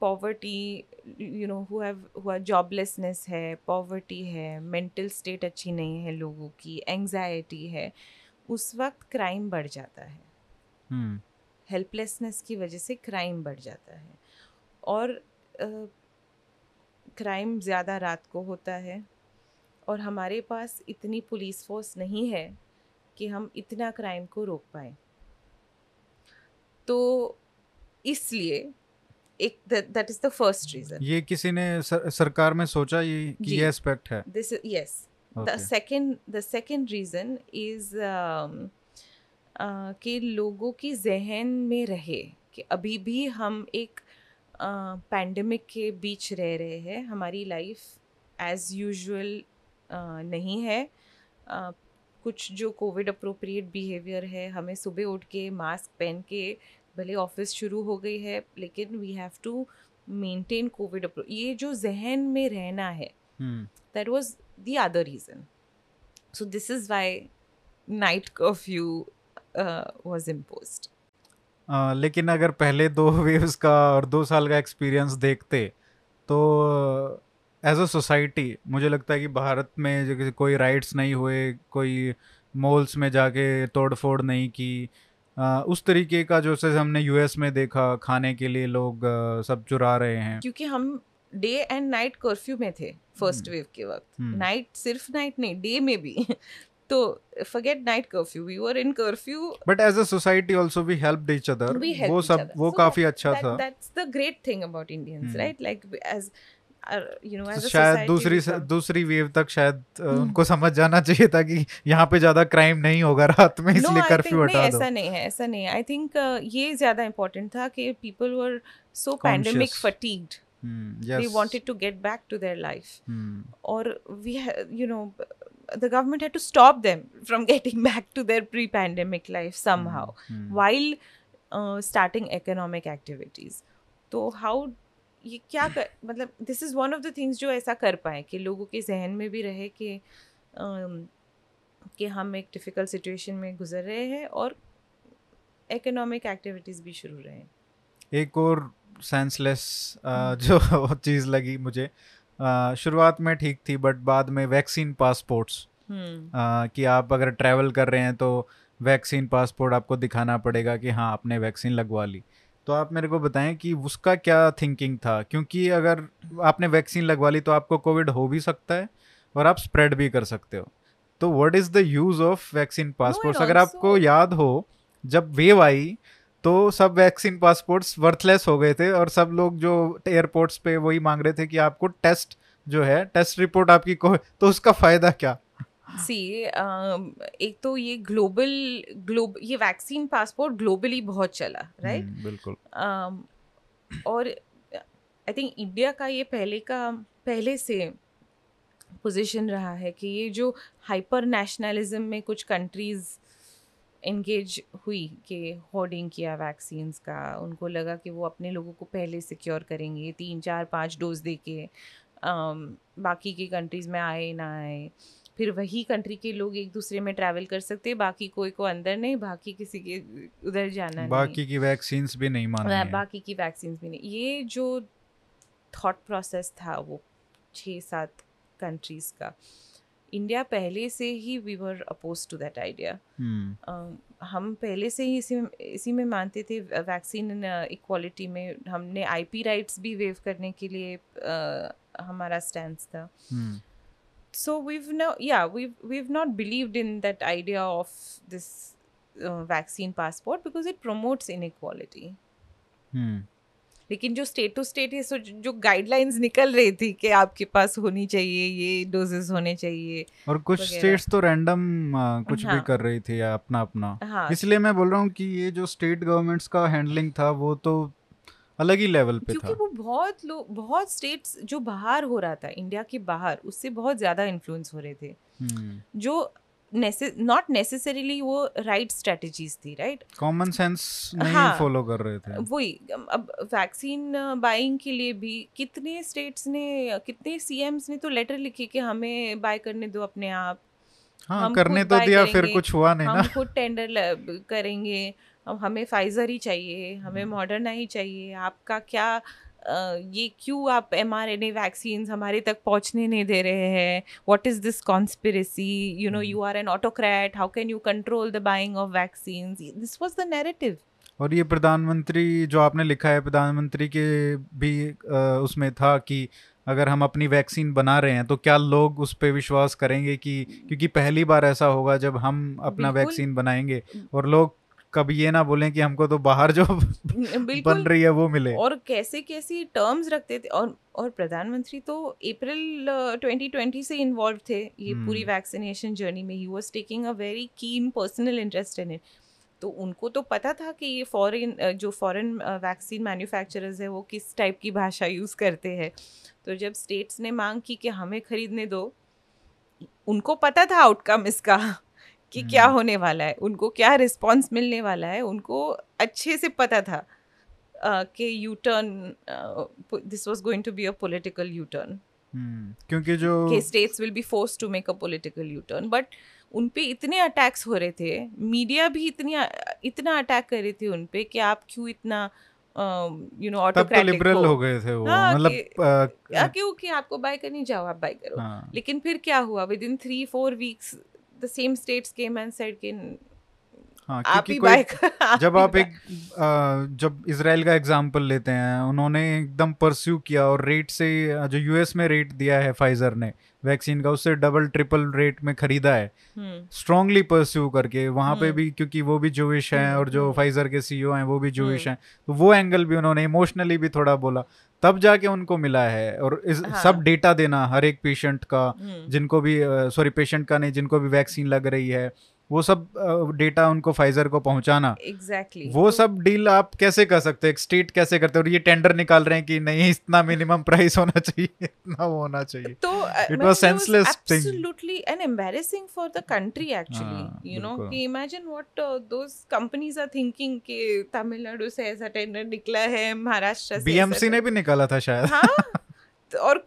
पॉवर्टी यू नो हैव हुआ जॉबलेसनेस है पॉवर्टी है मेंटल स्टेट अच्छी नहीं है लोगों की एंजाइटी है उस वक्त क्राइम बढ़ जाता है। हम्म, हेल्पलेसनेस की वजह से क्राइम बढ़ जाता है। और क्राइम ज़्यादा रात को होता है और हमारे पास इतनी पुलिस फोर्स नहीं है कि हम इतना क्राइम को रोक पाए। तो इसलिए एक that is the first reason ये किसी ने सर, सरकार में सोचा ये कि। ये एस्पेक्ट है? This is yes the Okay. second the second reason is um, uh, कि लोगों की जहन में रहे कि अभी भी हम एक पैंडमिक के बीच रह रहे हैं। हमारी लाइफ एज यूजुअल नहीं है। uh, कुछ जो कोविड अप्रोप्रिएट बिहेवियर है हमें सुबह उठ के मास्क पहन के भले ऑफ़िस शुरू हो गई है लेकिन we have to maintain COVID ये जो जहन में रहना है हम्म, that was the other reason. So this is why night uh, imposed. अ, लेकिन अगर पहले दो वेव्स का और दो साल का एक्सपीरियंस देखते तो एज अ सोसाइटी मुझे लगता है कि भारत में जो कोई राइट्स नहीं हुए कोई मॉल्स में जाके तोड़ फोड़ नहीं की अ, उस तरीके का जो जैसे हमने यूएस में देखा खाने के लिए लोग अ, सब चुरा रहे हैं क्योंकि हम डे एंड नाइट कर्फ्यू में थे फ़र्स्ट हम्म। वेव के वक्त हम्म। नाइट सिर्फ़ नाइट नहीं डे में भी तो forget night curfew we were in curfew but as a society also we help each other We helped वो सब वो So काफ़ी अच्छा that, था। that's the great thing about Indians, hmm. right? Like as uh, you know, तो as a शायद दूसरी we दूसरी वेव तक शायद अ, हम्म। उनको समझ जाना चाहिए था कि यहाँ पे ज़्यादा क्राइम नहीं होगा रात में इसलिए कर्फ्यू हटा दो। ऐसा नहीं है ऐसा नहीं आई थिंक ये ज़्यादा इम्पोर्टेंट था कि people were so pandemic fatigued they yes. wanted to get back to their life. Hmm, or the government had to stop them from getting back to their pre-pandemic life somehow hmm, while uh, starting economic activities तो how ये क्या कर मतलब this is one of the things जो ऐसा कर पाए कि लोगों के जहन में भी रहे कि um, कि हम एक डिफ़िकल्ट सिचुएशन में गुजर रहे हैं और इकोनॉमिक एक्टिविटीज़ भी शुरू रहे एक और सेंसलेस जो चीज़ लगी मुझे शुरुआत में ठीक थी बट बाद में वैक्सीन पासपोर्ट्स कि आप अगर ट्रैवल कर रहे हैं तो वैक्सीन पासपोर्ट आपको दिखाना पड़ेगा कि हाँ आपने वैक्सीन लगवा ली। तो आप मेरे को बताएँ कि उसका क्या थिंकिंग था? क्योंकि अगर आपने वैक्सीन लगवा ली तो आपको कोविड हो भी सकता है और आप स्प्रेड भी कर सकते हो। तो what is the use of vaccine passports अगर आपको याद हो जब वेव आई तो सब वैक्सीन पासपोर्ट्स वर्थलेस हो गए थे और सब लोग जो एयरपोर्ट्स पे वही मांग रहे थे कि आपको टेस्ट जो है टेस्ट रिपोर्ट आपकी को तो उसका फ़ायदा क्या? सी एक तो ये ग्लोबल ग्लोब ये वैक्सीन पासपोर्ट ग्लोबली बहुत चला राइट हम्म, बिल्कुल। और आई थिंक इंडिया का ये पहले का पहले से पोजीशन रहा है कि ये जो हाइपर नेशनलिज्म में कुछ कंट्रीज़ इंगेज हुई कि होर्डिंग किया वैक्सीन्स का। उनको लगा कि वो अपने लोगों को पहले सिक्योर करेंगे तीन चार पाँच डोज दे के बाकी की कंट्रीज़ में आए ना आए। फिर वही कंट्री के लोग एक दूसरे में ट्रैवल कर सकते बाकी कोई को अंदर नहीं बाकी किसी के उधर जाना बाकी नहीं। की वैक्सीन भी नहीं माना बाकी की वैक्सीन भी नहीं। ये जो थॉट प्रोसेस था वो छः सात कंट्रीज़ का इंडिया पहले से ही we were oppose to that idea हम पहले से ही इसी इसी में मानते थे वैक्सीन इक्वालिटी uh, में हमने आईपी राइट्स भी वेव करने के लिए uh, हमारा स्टैंड था. So we've no yeah we've not believed in that idea of this vaccine passport because it promotes inequality लेकिन जो स्टेट टू स्टेट है सो जो गाइडलाइंस निकल रही थी कि आपके पास होनी चाहिए ये डोजेस होने चाहिए और कुछ स्टेट्स तो रैंडम कुछ हाँ, भी कर रही थी अपना अपना। हाँ, इसलिए मैं बोल रहा हूँ कि ये जो स्टेट गवर्नमेंट्स का हैंडलिंग था वो तो अलग ही लेवल पे क्योंकि था। वो बहुत लोग बहुत स्टेट्स जो बाहर हो रहा था इंडिया के बाहर उससे बहुत ज़्यादा इन्फ्लुएंस हो रहे थे। हम्म। जो नॉट नेसेसरीली वो राइट स्ट्रेटजीज थी राइट कॉमन सेंस नहीं हाँ, फॉलो कर रहे थे। वही अब वैक्सीन बाइंग के लिए भी कितने स्टेट्स ने कितने सीएम्स ने तो लेटर लिखे कि हमें बाय करने दो अपने आप। हाँ, हम करने तो दिया फिर कुछ हुआ नहीं हम ना खुद टेंडर करेंगे। हमें फाइज़र ही चाहिए हमें मॉडर्ना ही चाहिए। आपका क्या ये क्यों आप M R N A vaccine हमारे तक पहुँचने नहीं दे रहे हैं? What is this conspiracy you know you are an autocrat how can you control the buying of vaccine this was the narrative और ये प्रधानमंत्री जो आपने लिखा है प्रधानमंत्री के भी आ, उसमें था कि अगर हम अपनी वैक्सीन बना रहे हैं तो क्या लोग उस पर विश्वास करेंगे कि क्योंकि पहली बार ऐसा होगा जब हम अपना वैक्सीन बनाएँगे। और लोग कभी ये ना बोलें कि हमको तो बाहर जो बन रही है वो मिले। और कैसे कैसी टर्म्स रखते थे और और प्रधानमंत्री तो अप्रैल ट्वेंटी ट्वेंटी से इन्वॉल्व थे ये hmm. पूरी वैक्सीनेशन जर्नी में। He was taking a very keen personal interest in it तो उनको तो पता था कि ये फॉरेन जो फॉरेन वैक्सीन मैन्युफैक्चरर्स है वो किस टाइप की भाषा यूज़ करते हैं। तो जब स्टेट्स ने मांग की कि हमें खरीदने दो उनको पता था आउटकम इसका। कि क्या हम्म। होने वाला है उनको क्या रिस्पॉन्स मिलने वाला है उनको अच्छे से पता था कि U turn this was going to be a political U turn क्योंकि जो states will be force to make a political U turn but उन पे इतने अटैक्स हो रहे थे मीडिया भी इतनी इतना अटैक कर रही थी उन पे कि आप क्यों इतना यू नो ऑटोक्रेटिक लिबरल हो गए थे वो हाँ, मतलब क्यों कि आपको बाय करनी जाओ आप बाय करो हाँ. लेकिन फिर क्या हुआ within three four weeks the same states came and said हाँ क्योंकि कोई जब आप एक जब इसराइल का एग्जांपल लेते हैं उन्होंने एकदम परस्यू किया और रेट से जो यूएस में रेट दिया है फाइजर ने वैक्सीन का उससे डबल ट्रिपल रेट में खरीदा है स्ट्रांगली हम्म। परस्यू करके वहाँ पे हम्म। भी क्योंकि वो भी जोविश हैं और जो फाइजर हम्म। के सीईओ हैं वो भी जोविश हैं तो वो एंगल भी उन्होंने इमोशनली भी थोड़ा बोला तब जाके उनको मिला है और इस हाँ. सब डेटा देना हर एक पेशेंट का जिनको भी सॉरी पेशेंट का नहीं जिनको भी वैक्सीन लग रही है वो सब डेटा उनको फाइजर को पहुंचाना। Exactly exactly. वो सब डील आप कैसे कर सकते हैं? स्टेट कैसे करते हैं? और ये टेंडर निकाल रहे हैं कि नहीं इतना मिनिमम प्राइस होना चाहिए इतना वो होना चाहिए। तो it was senseless thing absolutely and embarrassing for the country actually you know कि imagine what those companies are thinking कि तमिलनाडु से ऐसा टेंडर निकला है महाराष्ट्र से बीएमसी ने भी निकाला था शायद। हाँ और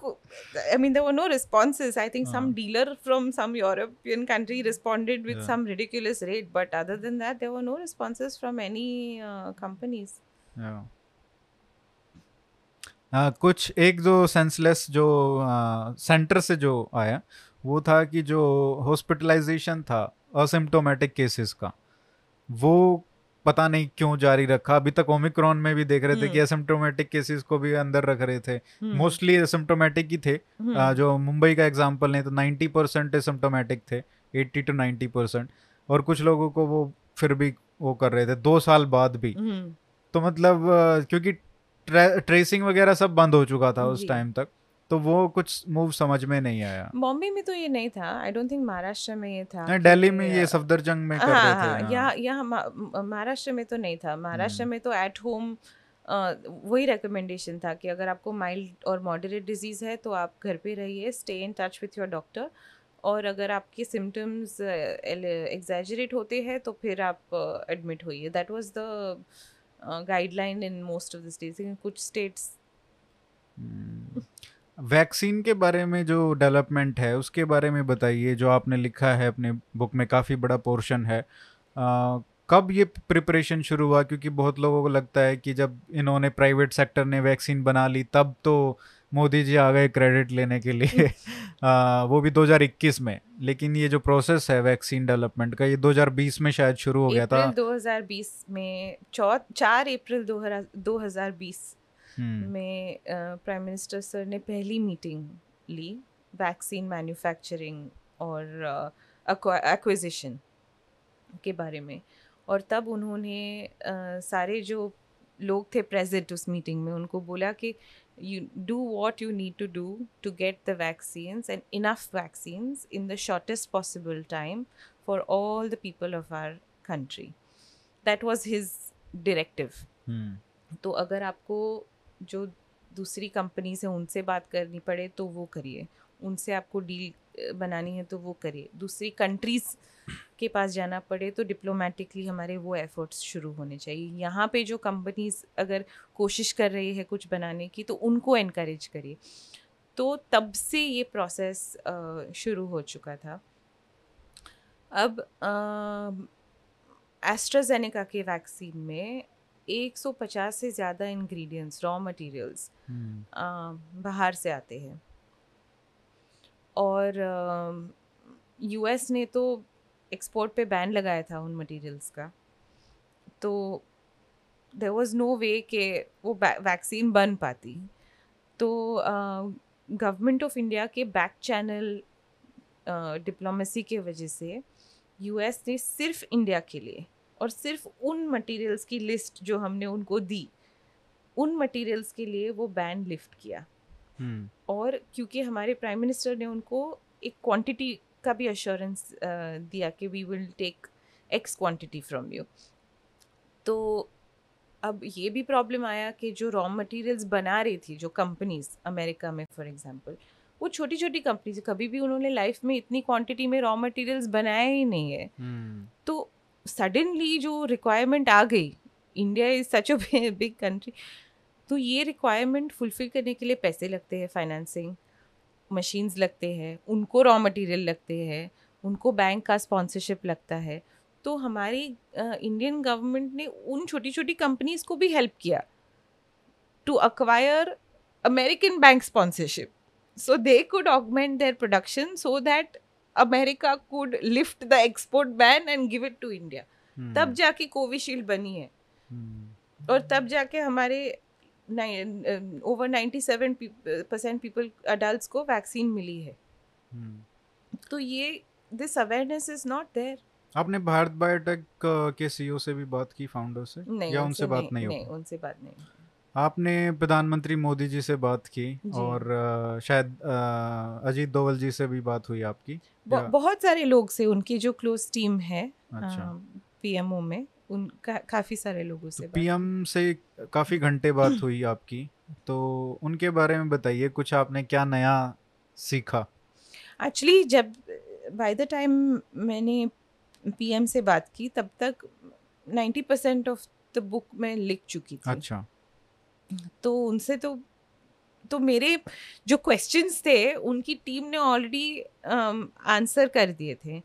I mean there were no responses. I think uh-huh. some Uh. dealer from some European country responded with Yeah. some ridiculous rate, but other than that, there were no responses from any uh, companies. Yeah. आ, कुछ एक जो सेंसलेस जो सेंटर uh, से जो आया वो था कि जो हॉस्पिटलाइजेशन था असिम्टोमेटिक केसेस का वो पता नहीं क्यों जारी रखा अभी तक ओमिक्रॉन में भी देख रहे थे कि हम्म। असिम्टोमेटिक केसेस को भी अंदर रख रहे थे. मोस्टली असिम्टोमेटिक ही थे. आ, जो मुंबई का एग्ज़ाम्पल नहीं तो 90 परसेंट एसिम्टोमेटिक थे 80 टू 90 परसेंट और कुछ लोगों को वो फिर भी वो कर रहे थे दो साल बाद भी Hmm. तो मतलब क्योंकि ट्रे, ट्रेसिंग वगैरह सब बंद हो चुका था उस टाइम तक तो वो कुछ मूव समझ में नहीं आया। बॉम्बे में तो ये नहीं था। आई डोंट थिंक महाराष्ट्र में ये था हाँ, दिल्ली में ये सफदरजंग में कर हाँ रहे हाँ थे यहाँ हाँ। यहाँ मा- महाराष्ट्र में तो नहीं था। महाराष्ट्र हम्म। में तो एट होम वही रिकमेंडेशन था कि अगर आपको माइल्ड और मॉडरेट डिज़ीज़ है तो आप घर पे रहिए stay in touch with your doctor और अगर आपके सिम्टम्स एग्जैजरेट होते हैं तो फिर आप एडमिट होइए। That was the guideline in most of the states कुछ स्टेट्स वैक्सीन के बारे में जो डेवलपमेंट है उसके बारे में बताइए जो आपने लिखा है अपने बुक में काफ़ी बड़ा पोर्शन है। आ, कब ये प्रिपरेशन शुरू हुआ? क्योंकि बहुत लोगों को लगता है कि जब इन्होंने प्राइवेट सेक्टर ने वैक्सीन बना ली तब तो मोदी जी आ गए क्रेडिट लेने के लिए। आ, वो भी 2021 में। लेकिन ये जो प्रोसेस है वैक्सीन डेवलपमेंट का ये 2020 में शायद शुरू हो गया था। अप्रैल 2020 में चौ चार अप्रैल 2020 हम्म, में प्राइम मिनिस्टर सर ने पहली मीटिंग ली वैक्सीन मैन्युफैक्चरिंग और एक्विजिशन के बारे में। और तब उन्होंने सारे जो लोग थे प्रेजेंट उस मीटिंग में उनको बोला कि you do what you need to do to get the vaccines and enough vaccines in the shortest possible time for all the people of our country that was his directive hmm, तो अगर आपको जो दूसरी कंपनी से उनसे बात करनी पड़े तो वो करिए। उनसे आपको डील बनानी है तो वो करिए। दूसरी कंट्रीज़ के पास जाना पड़े तो डिप्लोमेटिकली हमारे वो एफर्ट्स शुरू होने चाहिए। यहाँ पे जो कंपनीज़ अगर कोशिश कर रही है कुछ बनाने की तो उनको इनक्रेज करिए। तो तब से ये प्रोसेस शुरू हो चुका था। अब एस्ट्राजेनेका के वैक्सीन में 150 से ज़्यादा इंग्रेडिएंट्स रॉ मटेरियल्स बाहर से आते हैं। और यूएस ने तो एक्सपोर्ट पे बैन लगाया था उन मटेरियल्स का। तो देर वॉज़ नो वे कि वो वैक्सीन बन पाती। तो गवर्नमेंट ऑफ़ इंडिया के बैक चैनल डिप्लोमेसी के वजह से यूएस ने सिर्फ़ इंडिया के लिए और सिर्फ़ उन मटेरियल्स की लिस्ट जो हमने उनको दी उन मटेरियल्स के लिए वो बैन लिफ्ट किया। हम्म, और क्योंकि हमारे प्राइम मिनिस्टर ने उनको एक क्वांटिटी का भी अश्योरेंस दिया कि we will take X quantity from you तो अब ये भी प्रॉब्लम आया कि जो रॉ मटेरियल्स बना रही थी जो कंपनीज़ अमेरिका में फॉर एग्जांपल वो छोटी छोटी कंपनीज़ कभी भी उन्होंने लाइफ में इतनी क्वांटिटी में रॉ मटेरियल्स बनाया ही नहीं है। हम्म, तो सडनली जो रिक्वायरमेंट आ गई India is such a big country तो ये रिक्वायरमेंट फुलफिल करने के लिए पैसे लगते हैं फाइनेंसिंग मशीन्स लगते हैं, उनको रॉ मटेरियल लगते हैं, उनको बैंक का स्पॉन्सरशिप लगता है। तो हमारी इंडियन गवर्नमेंट ने उन छोटी छोटी कंपनीज़ को भी हेल्प किया to acquire American bank sponsorship so they could augment their production so that Could lift the export ban and give it to India. Hmm, तब जाके कोविशील्ड बनी है। हम्म, और तब जाके हमारे ओवर 97 परसेंट पीपल अडल्ट को वैक्सीन मिली है। हम्म। तो ये this awareness is not there आपने भारत बायोटेक के सीईओ से भी बात की फाउंडर से? नहीं या उनसे उनसे बात नहीं, नहीं हो उनसे बात नहीं आपने प्रधानमंत्री मोदी जी से बात की। और शायद अजीत दोवल जी से भी बात हुई आपकी। ब- बहुत सारे लोग से उनकी जो क्लोज टीम है अच्छा। पीएमओ में उन का, काफ़ी सारे लोगों से बात पीएम से काफ़ी घंटे बात हुई आपकी तो उनके बारे में बताइए कुछ आपने क्या नया सीखा? एक्चुअली जब बाय द टाइम मैंने पीएम से बात की तब तक 90 परसेंट ऑफ़ द बुक मैं लिख चुकी थी। अच्छा। तो उनसे तो तो मेरे जो क्वेश्चंस थे उनकी टीम ने ऑलरेडी आंसर कर दिए थे।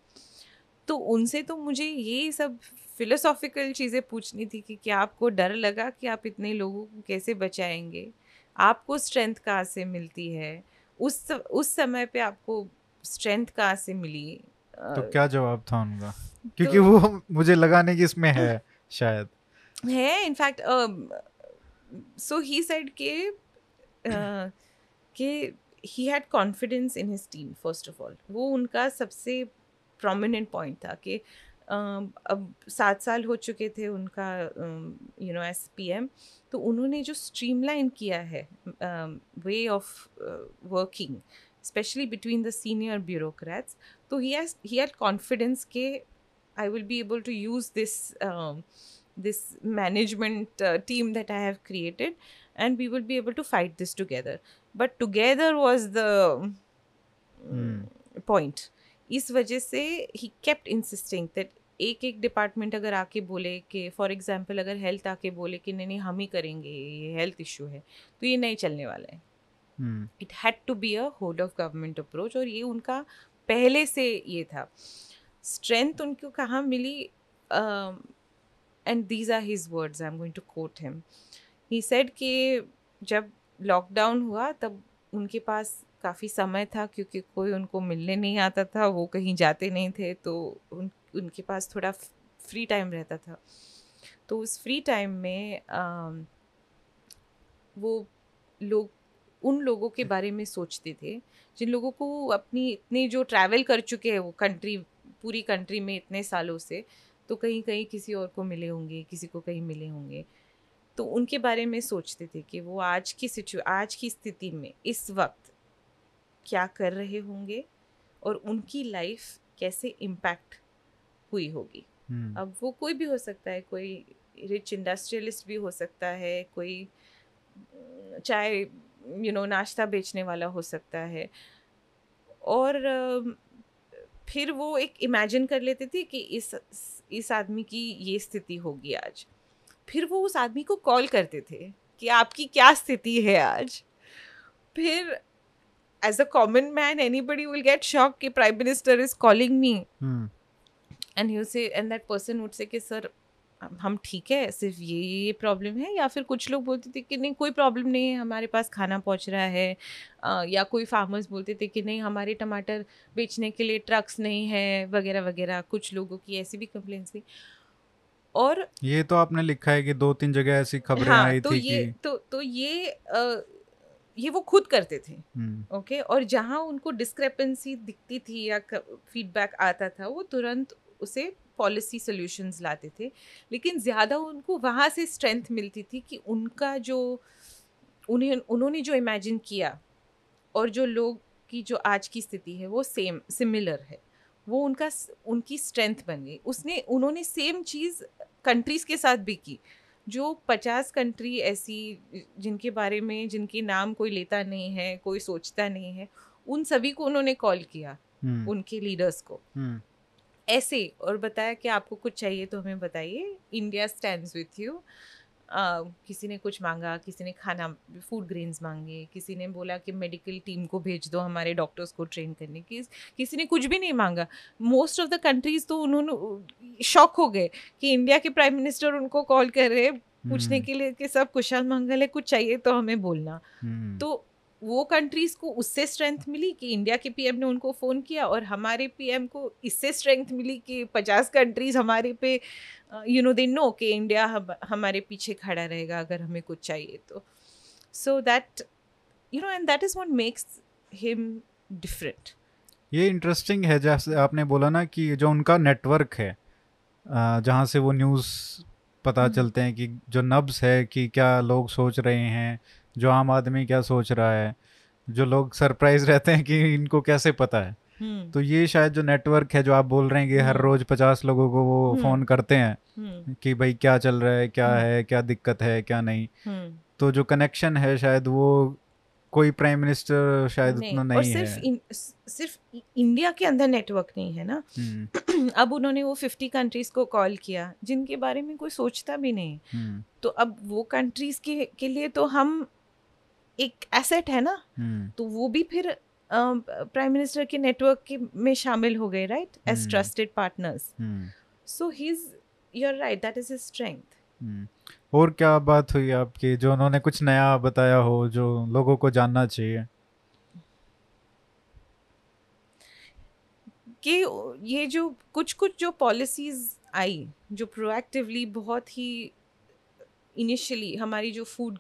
तो उनसे तो मुझे ये सब फिलोसॉफिकल चीज़ें पूछनी थी कि क्या आपको डर लगा कि आप इतने लोगों को कैसे बचाएँगे? आपको स्ट्रेंथ कहाँ से मिलती है? उस उस समय पे आपको स्ट्रेंथ कहाँ से मिली? तो क्या जवाब था उनका? क्योंकि तो, वो मुझे लगा नहीं कि इसमें है शायद। है इनफैक्ट सो ही सेड के कि he had confidence in his team first of all वो उनका सबसे प्रोमिनेंट पॉइंट था कि अब सात साल हो चुके थे उनका you know S P M तो उन्होंने जो स्ट्रीमलाइन किया है way of working specially between the senior bureaucrats तो he has he had confidence के I will be able to use this this management uh, team that I have created, and we will be able to fight this together. But together was the mm. point. इस वजह से ही केप्ट इंसिस्टिंग दैट एक एक डिपार्टमेंट अगर आके बोले कि फॉर एग्जांपल अगर हेल्थ आके बोले कि नहीं नहीं हम ही करेंगे ये हेल्थ इशू है तो ये नहीं चलने वाला है it had to be a hold of government approach और ये उनका पहले से ये था स्ट्रेंथ उनको कहाँ मिली and these are his words I am going to quote him he said कि जब लॉकडाउन हुआ तब उनके पास काफ़ी समय था क्योंकि कोई उनको मिलने नहीं आता था वो कहीं जाते नहीं थे तो उन उनके पास थोड़ा फ्री टाइम रहता था। तो उस फ्री टाइम में आ, वो लोग उन लोगों के बारे में सोचते थे जिन लोगों को अपनी इतने जो ट्रैवल कर चुके हैं वो कंट्री पूरी कंट्री में इतने सालों से तो कहीं कहीं किसी और को मिले होंगे किसी को कहीं मिले होंगे। तो उनके बारे में सोचते थे कि वो आज की सिचु आज की स्थिति में इस वक्त क्या कर रहे होंगे और उनकी लाइफ कैसे इम्पैक्ट हुई होगी। hmm. अब वो कोई भी हो सकता है कोई रिच इंडस्ट्रियलिस्ट भी हो सकता है कोई चाहे यू नो नाश्ता बेचने वाला हो सकता है। और फिर वो एक इमेजिन कर लेते थे कि इस इस आदमी की ये स्थिति होगी आज। फिर वो उस आदमी को कॉल करते थे कि आपकी क्या स्थिति है आज? फिर as a common man anybody will get shock कि prime minister is calling me and you and that person would say कि सर हम ठीक है सिर्फ़ ये ये प्रॉब्लम है? या फिर कुछ लोग बोलते थे कि नहीं कोई प्रॉब्लम नहीं है हमारे पास खाना पहुँच रहा है आ, या कोई फार्मर्स बोलते थे कि नहीं हमारे टमाटर बेचने के लिए ट्रक्स नहीं है वगैरह वगैरह कुछ लोगों की ऐसी भी कंप्लेंट्स थी। और ये तो आपने लिखा है कि दो तीन जगह ऐसी खबरें हाँ, आई तो थी ये कि... तो तो ये आ, ये वो खुद करते थे ओके। और जहाँ उनको डिस्क्रेपेंसी दिखती थी या फीडबैक आता था वो तुरंत उसे पॉलिसी सोल्यूशंस लाते थे लेकिन ज़्यादा उनको वहाँ से स्ट्रेंथ मिलती थी कि उनका जो उन्हें उन्होंने जो इमेजिन किया और जो लोग की जो आज की स्थिति है वो सेम सिमिलर है वो उनका उनकी स्ट्रेंथ बन गई उसने उन्होंने सेम चीज़ कंट्रीज़ के साथ भी की जो पचास कंट्री ऐसी जिनके बारे में जिनके नाम कोई लेता नहीं है कोई सोचता नहीं है उन सभी को उन्होंने कॉल किया हम्म। उनके लीडर्स को हम्म। ऐसे और बताया कि आपको कुछ चाहिए तो हमें बताइए। इंडिया स्टैंड विथ यू किसी ने कुछ मांगा किसी ने खाना फ़ूड ग्रेन्स मांगे किसी ने बोला कि मेडिकल टीम को भेज दो हमारे डॉक्टर्स को ट्रेन करने की। किसी ने कुछ भी नहीं मांगा। मोस्ट ऑफ़ द कंट्रीज़ तो उन्होंने शॉक हो गए कि इंडिया के प्राइम मिनिस्टर उनको कॉल कर रहे पूछने हम्म। के लिए कि सब कुशल मंगल है कुछ चाहिए तो हमें बोलना। हम्म। तो वो कंट्रीज़ को उससे स्ट्रेंथ मिली कि इंडिया के पीएम ने उनको फ़ोन किया और हमारे पीएम को इससे स्ट्रेंथ मिली कि पचास कंट्रीज़ हमारे पे यू नो दे नो कि इंडिया हम, हमारे पीछे खड़ा रहेगा अगर हमें कुछ चाहिए तो so that you know and that is what makes him different ये इंटरेस्टिंग है जैसे आपने बोला ना कि जो उनका नेटवर्क है जहाँ से वो न्यूज़ पता हम्म। चलते हैं कि जो नब्स है कि क्या लोग सोच रहे हैं जो आम आदमी क्या सोच रहा है जो लोग सरप्राइज़ रहते हैं कि इनको कैसे पता है। हम्म। तो ये शायद जो नेटवर्क है जो आप बोल रहे हैं कि हर हम्म। रोज पचास लोगों को वो फ़ोन हम्म। करते हैं कि भाई क्या चल रहा है क्या है क्या दिक्कत है क्या नहीं। तो जो कनेक्शन है शायद वो कोई प्राइम मिनिस्टर शायद नहीं, उतना नहीं और सिर्फ़ है। इन, सिर्फ़ इंडिया के अंदर नेटवर्क नहीं है ना। अब उन्होंने वो फिफ्टी कंट्रीज़ को कॉल किया जिनके बारे में कोई सोचता भी नहीं। तो अब वो कंट्रीज़ के के लिए तो हम एक एसेट है ना हम्म। तो वो भी फिर प्राइम मिनिस्टर के नेटवर्क के में शामिल हो गए right as. Trusted partners so he is you're right that is his strength. और क्या बात हुई आपकी जो उन्होंने कुछ नया बताया हो जो लोगों को जानना चाहिए? कि ये जो कुछ कुछ जो पॉलिसीज़ आई जो प्रोएक्टिवली बहुत ही इनिशियली हमारी जो food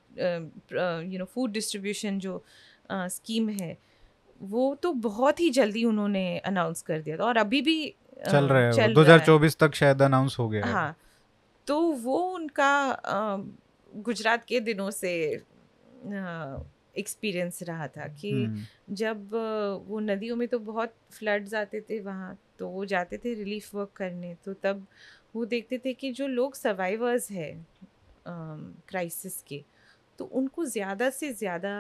you know food distribution जो स्कीम है वो तो बहुत ही जल्दी उन्होंने अनाउंस कर दिया था और अभी भी अ, चल रहा है चल वो रहा है। 2024 तक शायद अनाउंस हो गया हाँ तो वो उनका अ, गुजरात के दिनों से एक्सपीरियंस रहा था कि हम्म, जब वो नदियों में तो बहुत फ्लड्स आते थे वहाँ तो वो जाते थे रिलीफ वर्क करने तो तब वो देखते थे कि जो लोग सर्वाइवर्स है क्राइसिस के तो उनको ज़्यादा से ज़्यादा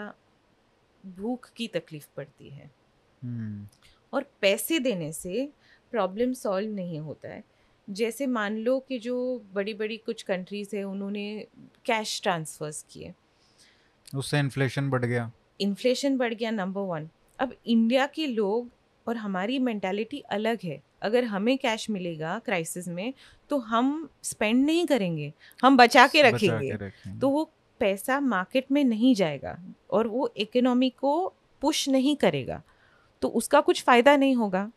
भूख की तकलीफ़ पड़ती है। हम्म, और पैसे देने से प्रॉब्लम सॉल्व नहीं होता है। जैसे मान लो कि जो बड़ी बड़ी कुछ कंट्रीज़ है उन्होंने कैश ट्रांसफर्स किए। उससे इन्फ्लेशन बढ़ गया। इन्फ्लेशन बढ़ गया नंबर वन अब इंडिया के लोग और हमारी मेंटालिटी अलग है। अगर हमें कैश मिलेगा क्राइसिस में तो हम स्पेंड नहीं करेंगे हम बचा के बचा रखेंगे। के रखेंगे। तो वो पैसा मार्केट में नहीं जाएगा और वो इकोनॉमी को पुश नहीं करेगा तो उसका कुछ फ़ायदा नहीं होगा।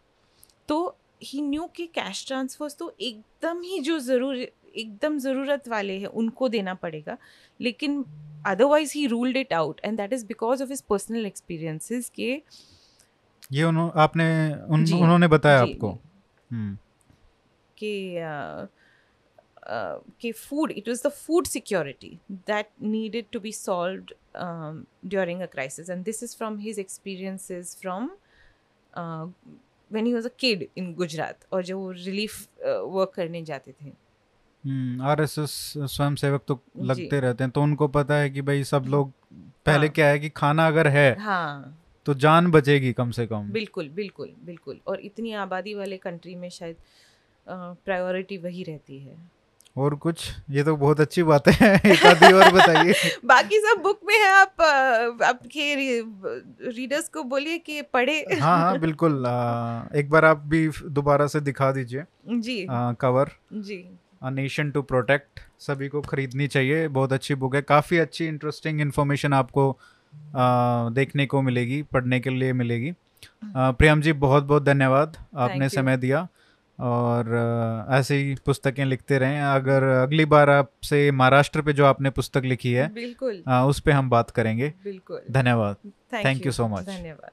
तो ही न्यू कि कैश ट्रांसफर्स तो एकदम ही जो ज़रूर एकदम ज़रूरत वाले हैं उनको देना पड़ेगा लेकिन otherwise he ruled it out and that is because of his personal experiences के ये उन्हों, आपने उन, उन्होंने बताया आपको। Hmm. कि food it was the food security that needed to be solve during a crisis and this is from his experiences from when he was a kid in Gujarat और जो वो रिलीफ वर्क करने जाते थे। hmm. आर एस एस स्वयं सेवक तो लगते रहते हैं। तो उनको पता है कि भाई सब लोग पहले हाँ. क्या है कि खाना अगर है हाँ. तो जान बचेगी कम से कम। बिल्कुल बिल्कुल बिल्कुल। और इतनी आबादी वाले कंट्री में शायद प्रायोरिटी वही रहती है। और कुछ? ये तो बहुत अच्छी बात है एक आधी और बताइए। बाकी सब बुक में है आप आपके रीडर्स को बोलिए कि पढ़े। हाँ हाँ बिल्कुल आ, एक बार आप भी दोबारा से दिखा दीजिए। जी। आ, कवर जी। अ नेशन टू प्रोटेक्ट सभी को खरीदनी चाहिए बहुत अच्छी बुक है। काफ़ी अच्छी इंटरेस्टिंग इन्फॉर्मेशन आपको देखने को मिलेगी पढ़ने के लिए मिलेगी। आ, प्रियम जी बहुत बहुत धन्यवाद आपने समय दिया और ऐसे ही पुस्तकें लिखते रहें। अगर अगली बार आपसे महाराष्ट्र पे जो आपने पुस्तक लिखी है बिल्कुल। उस पर हम बात करेंगे। बिल्कुल। धन्यवाद। थैंक यू सो मच धन्यवाद।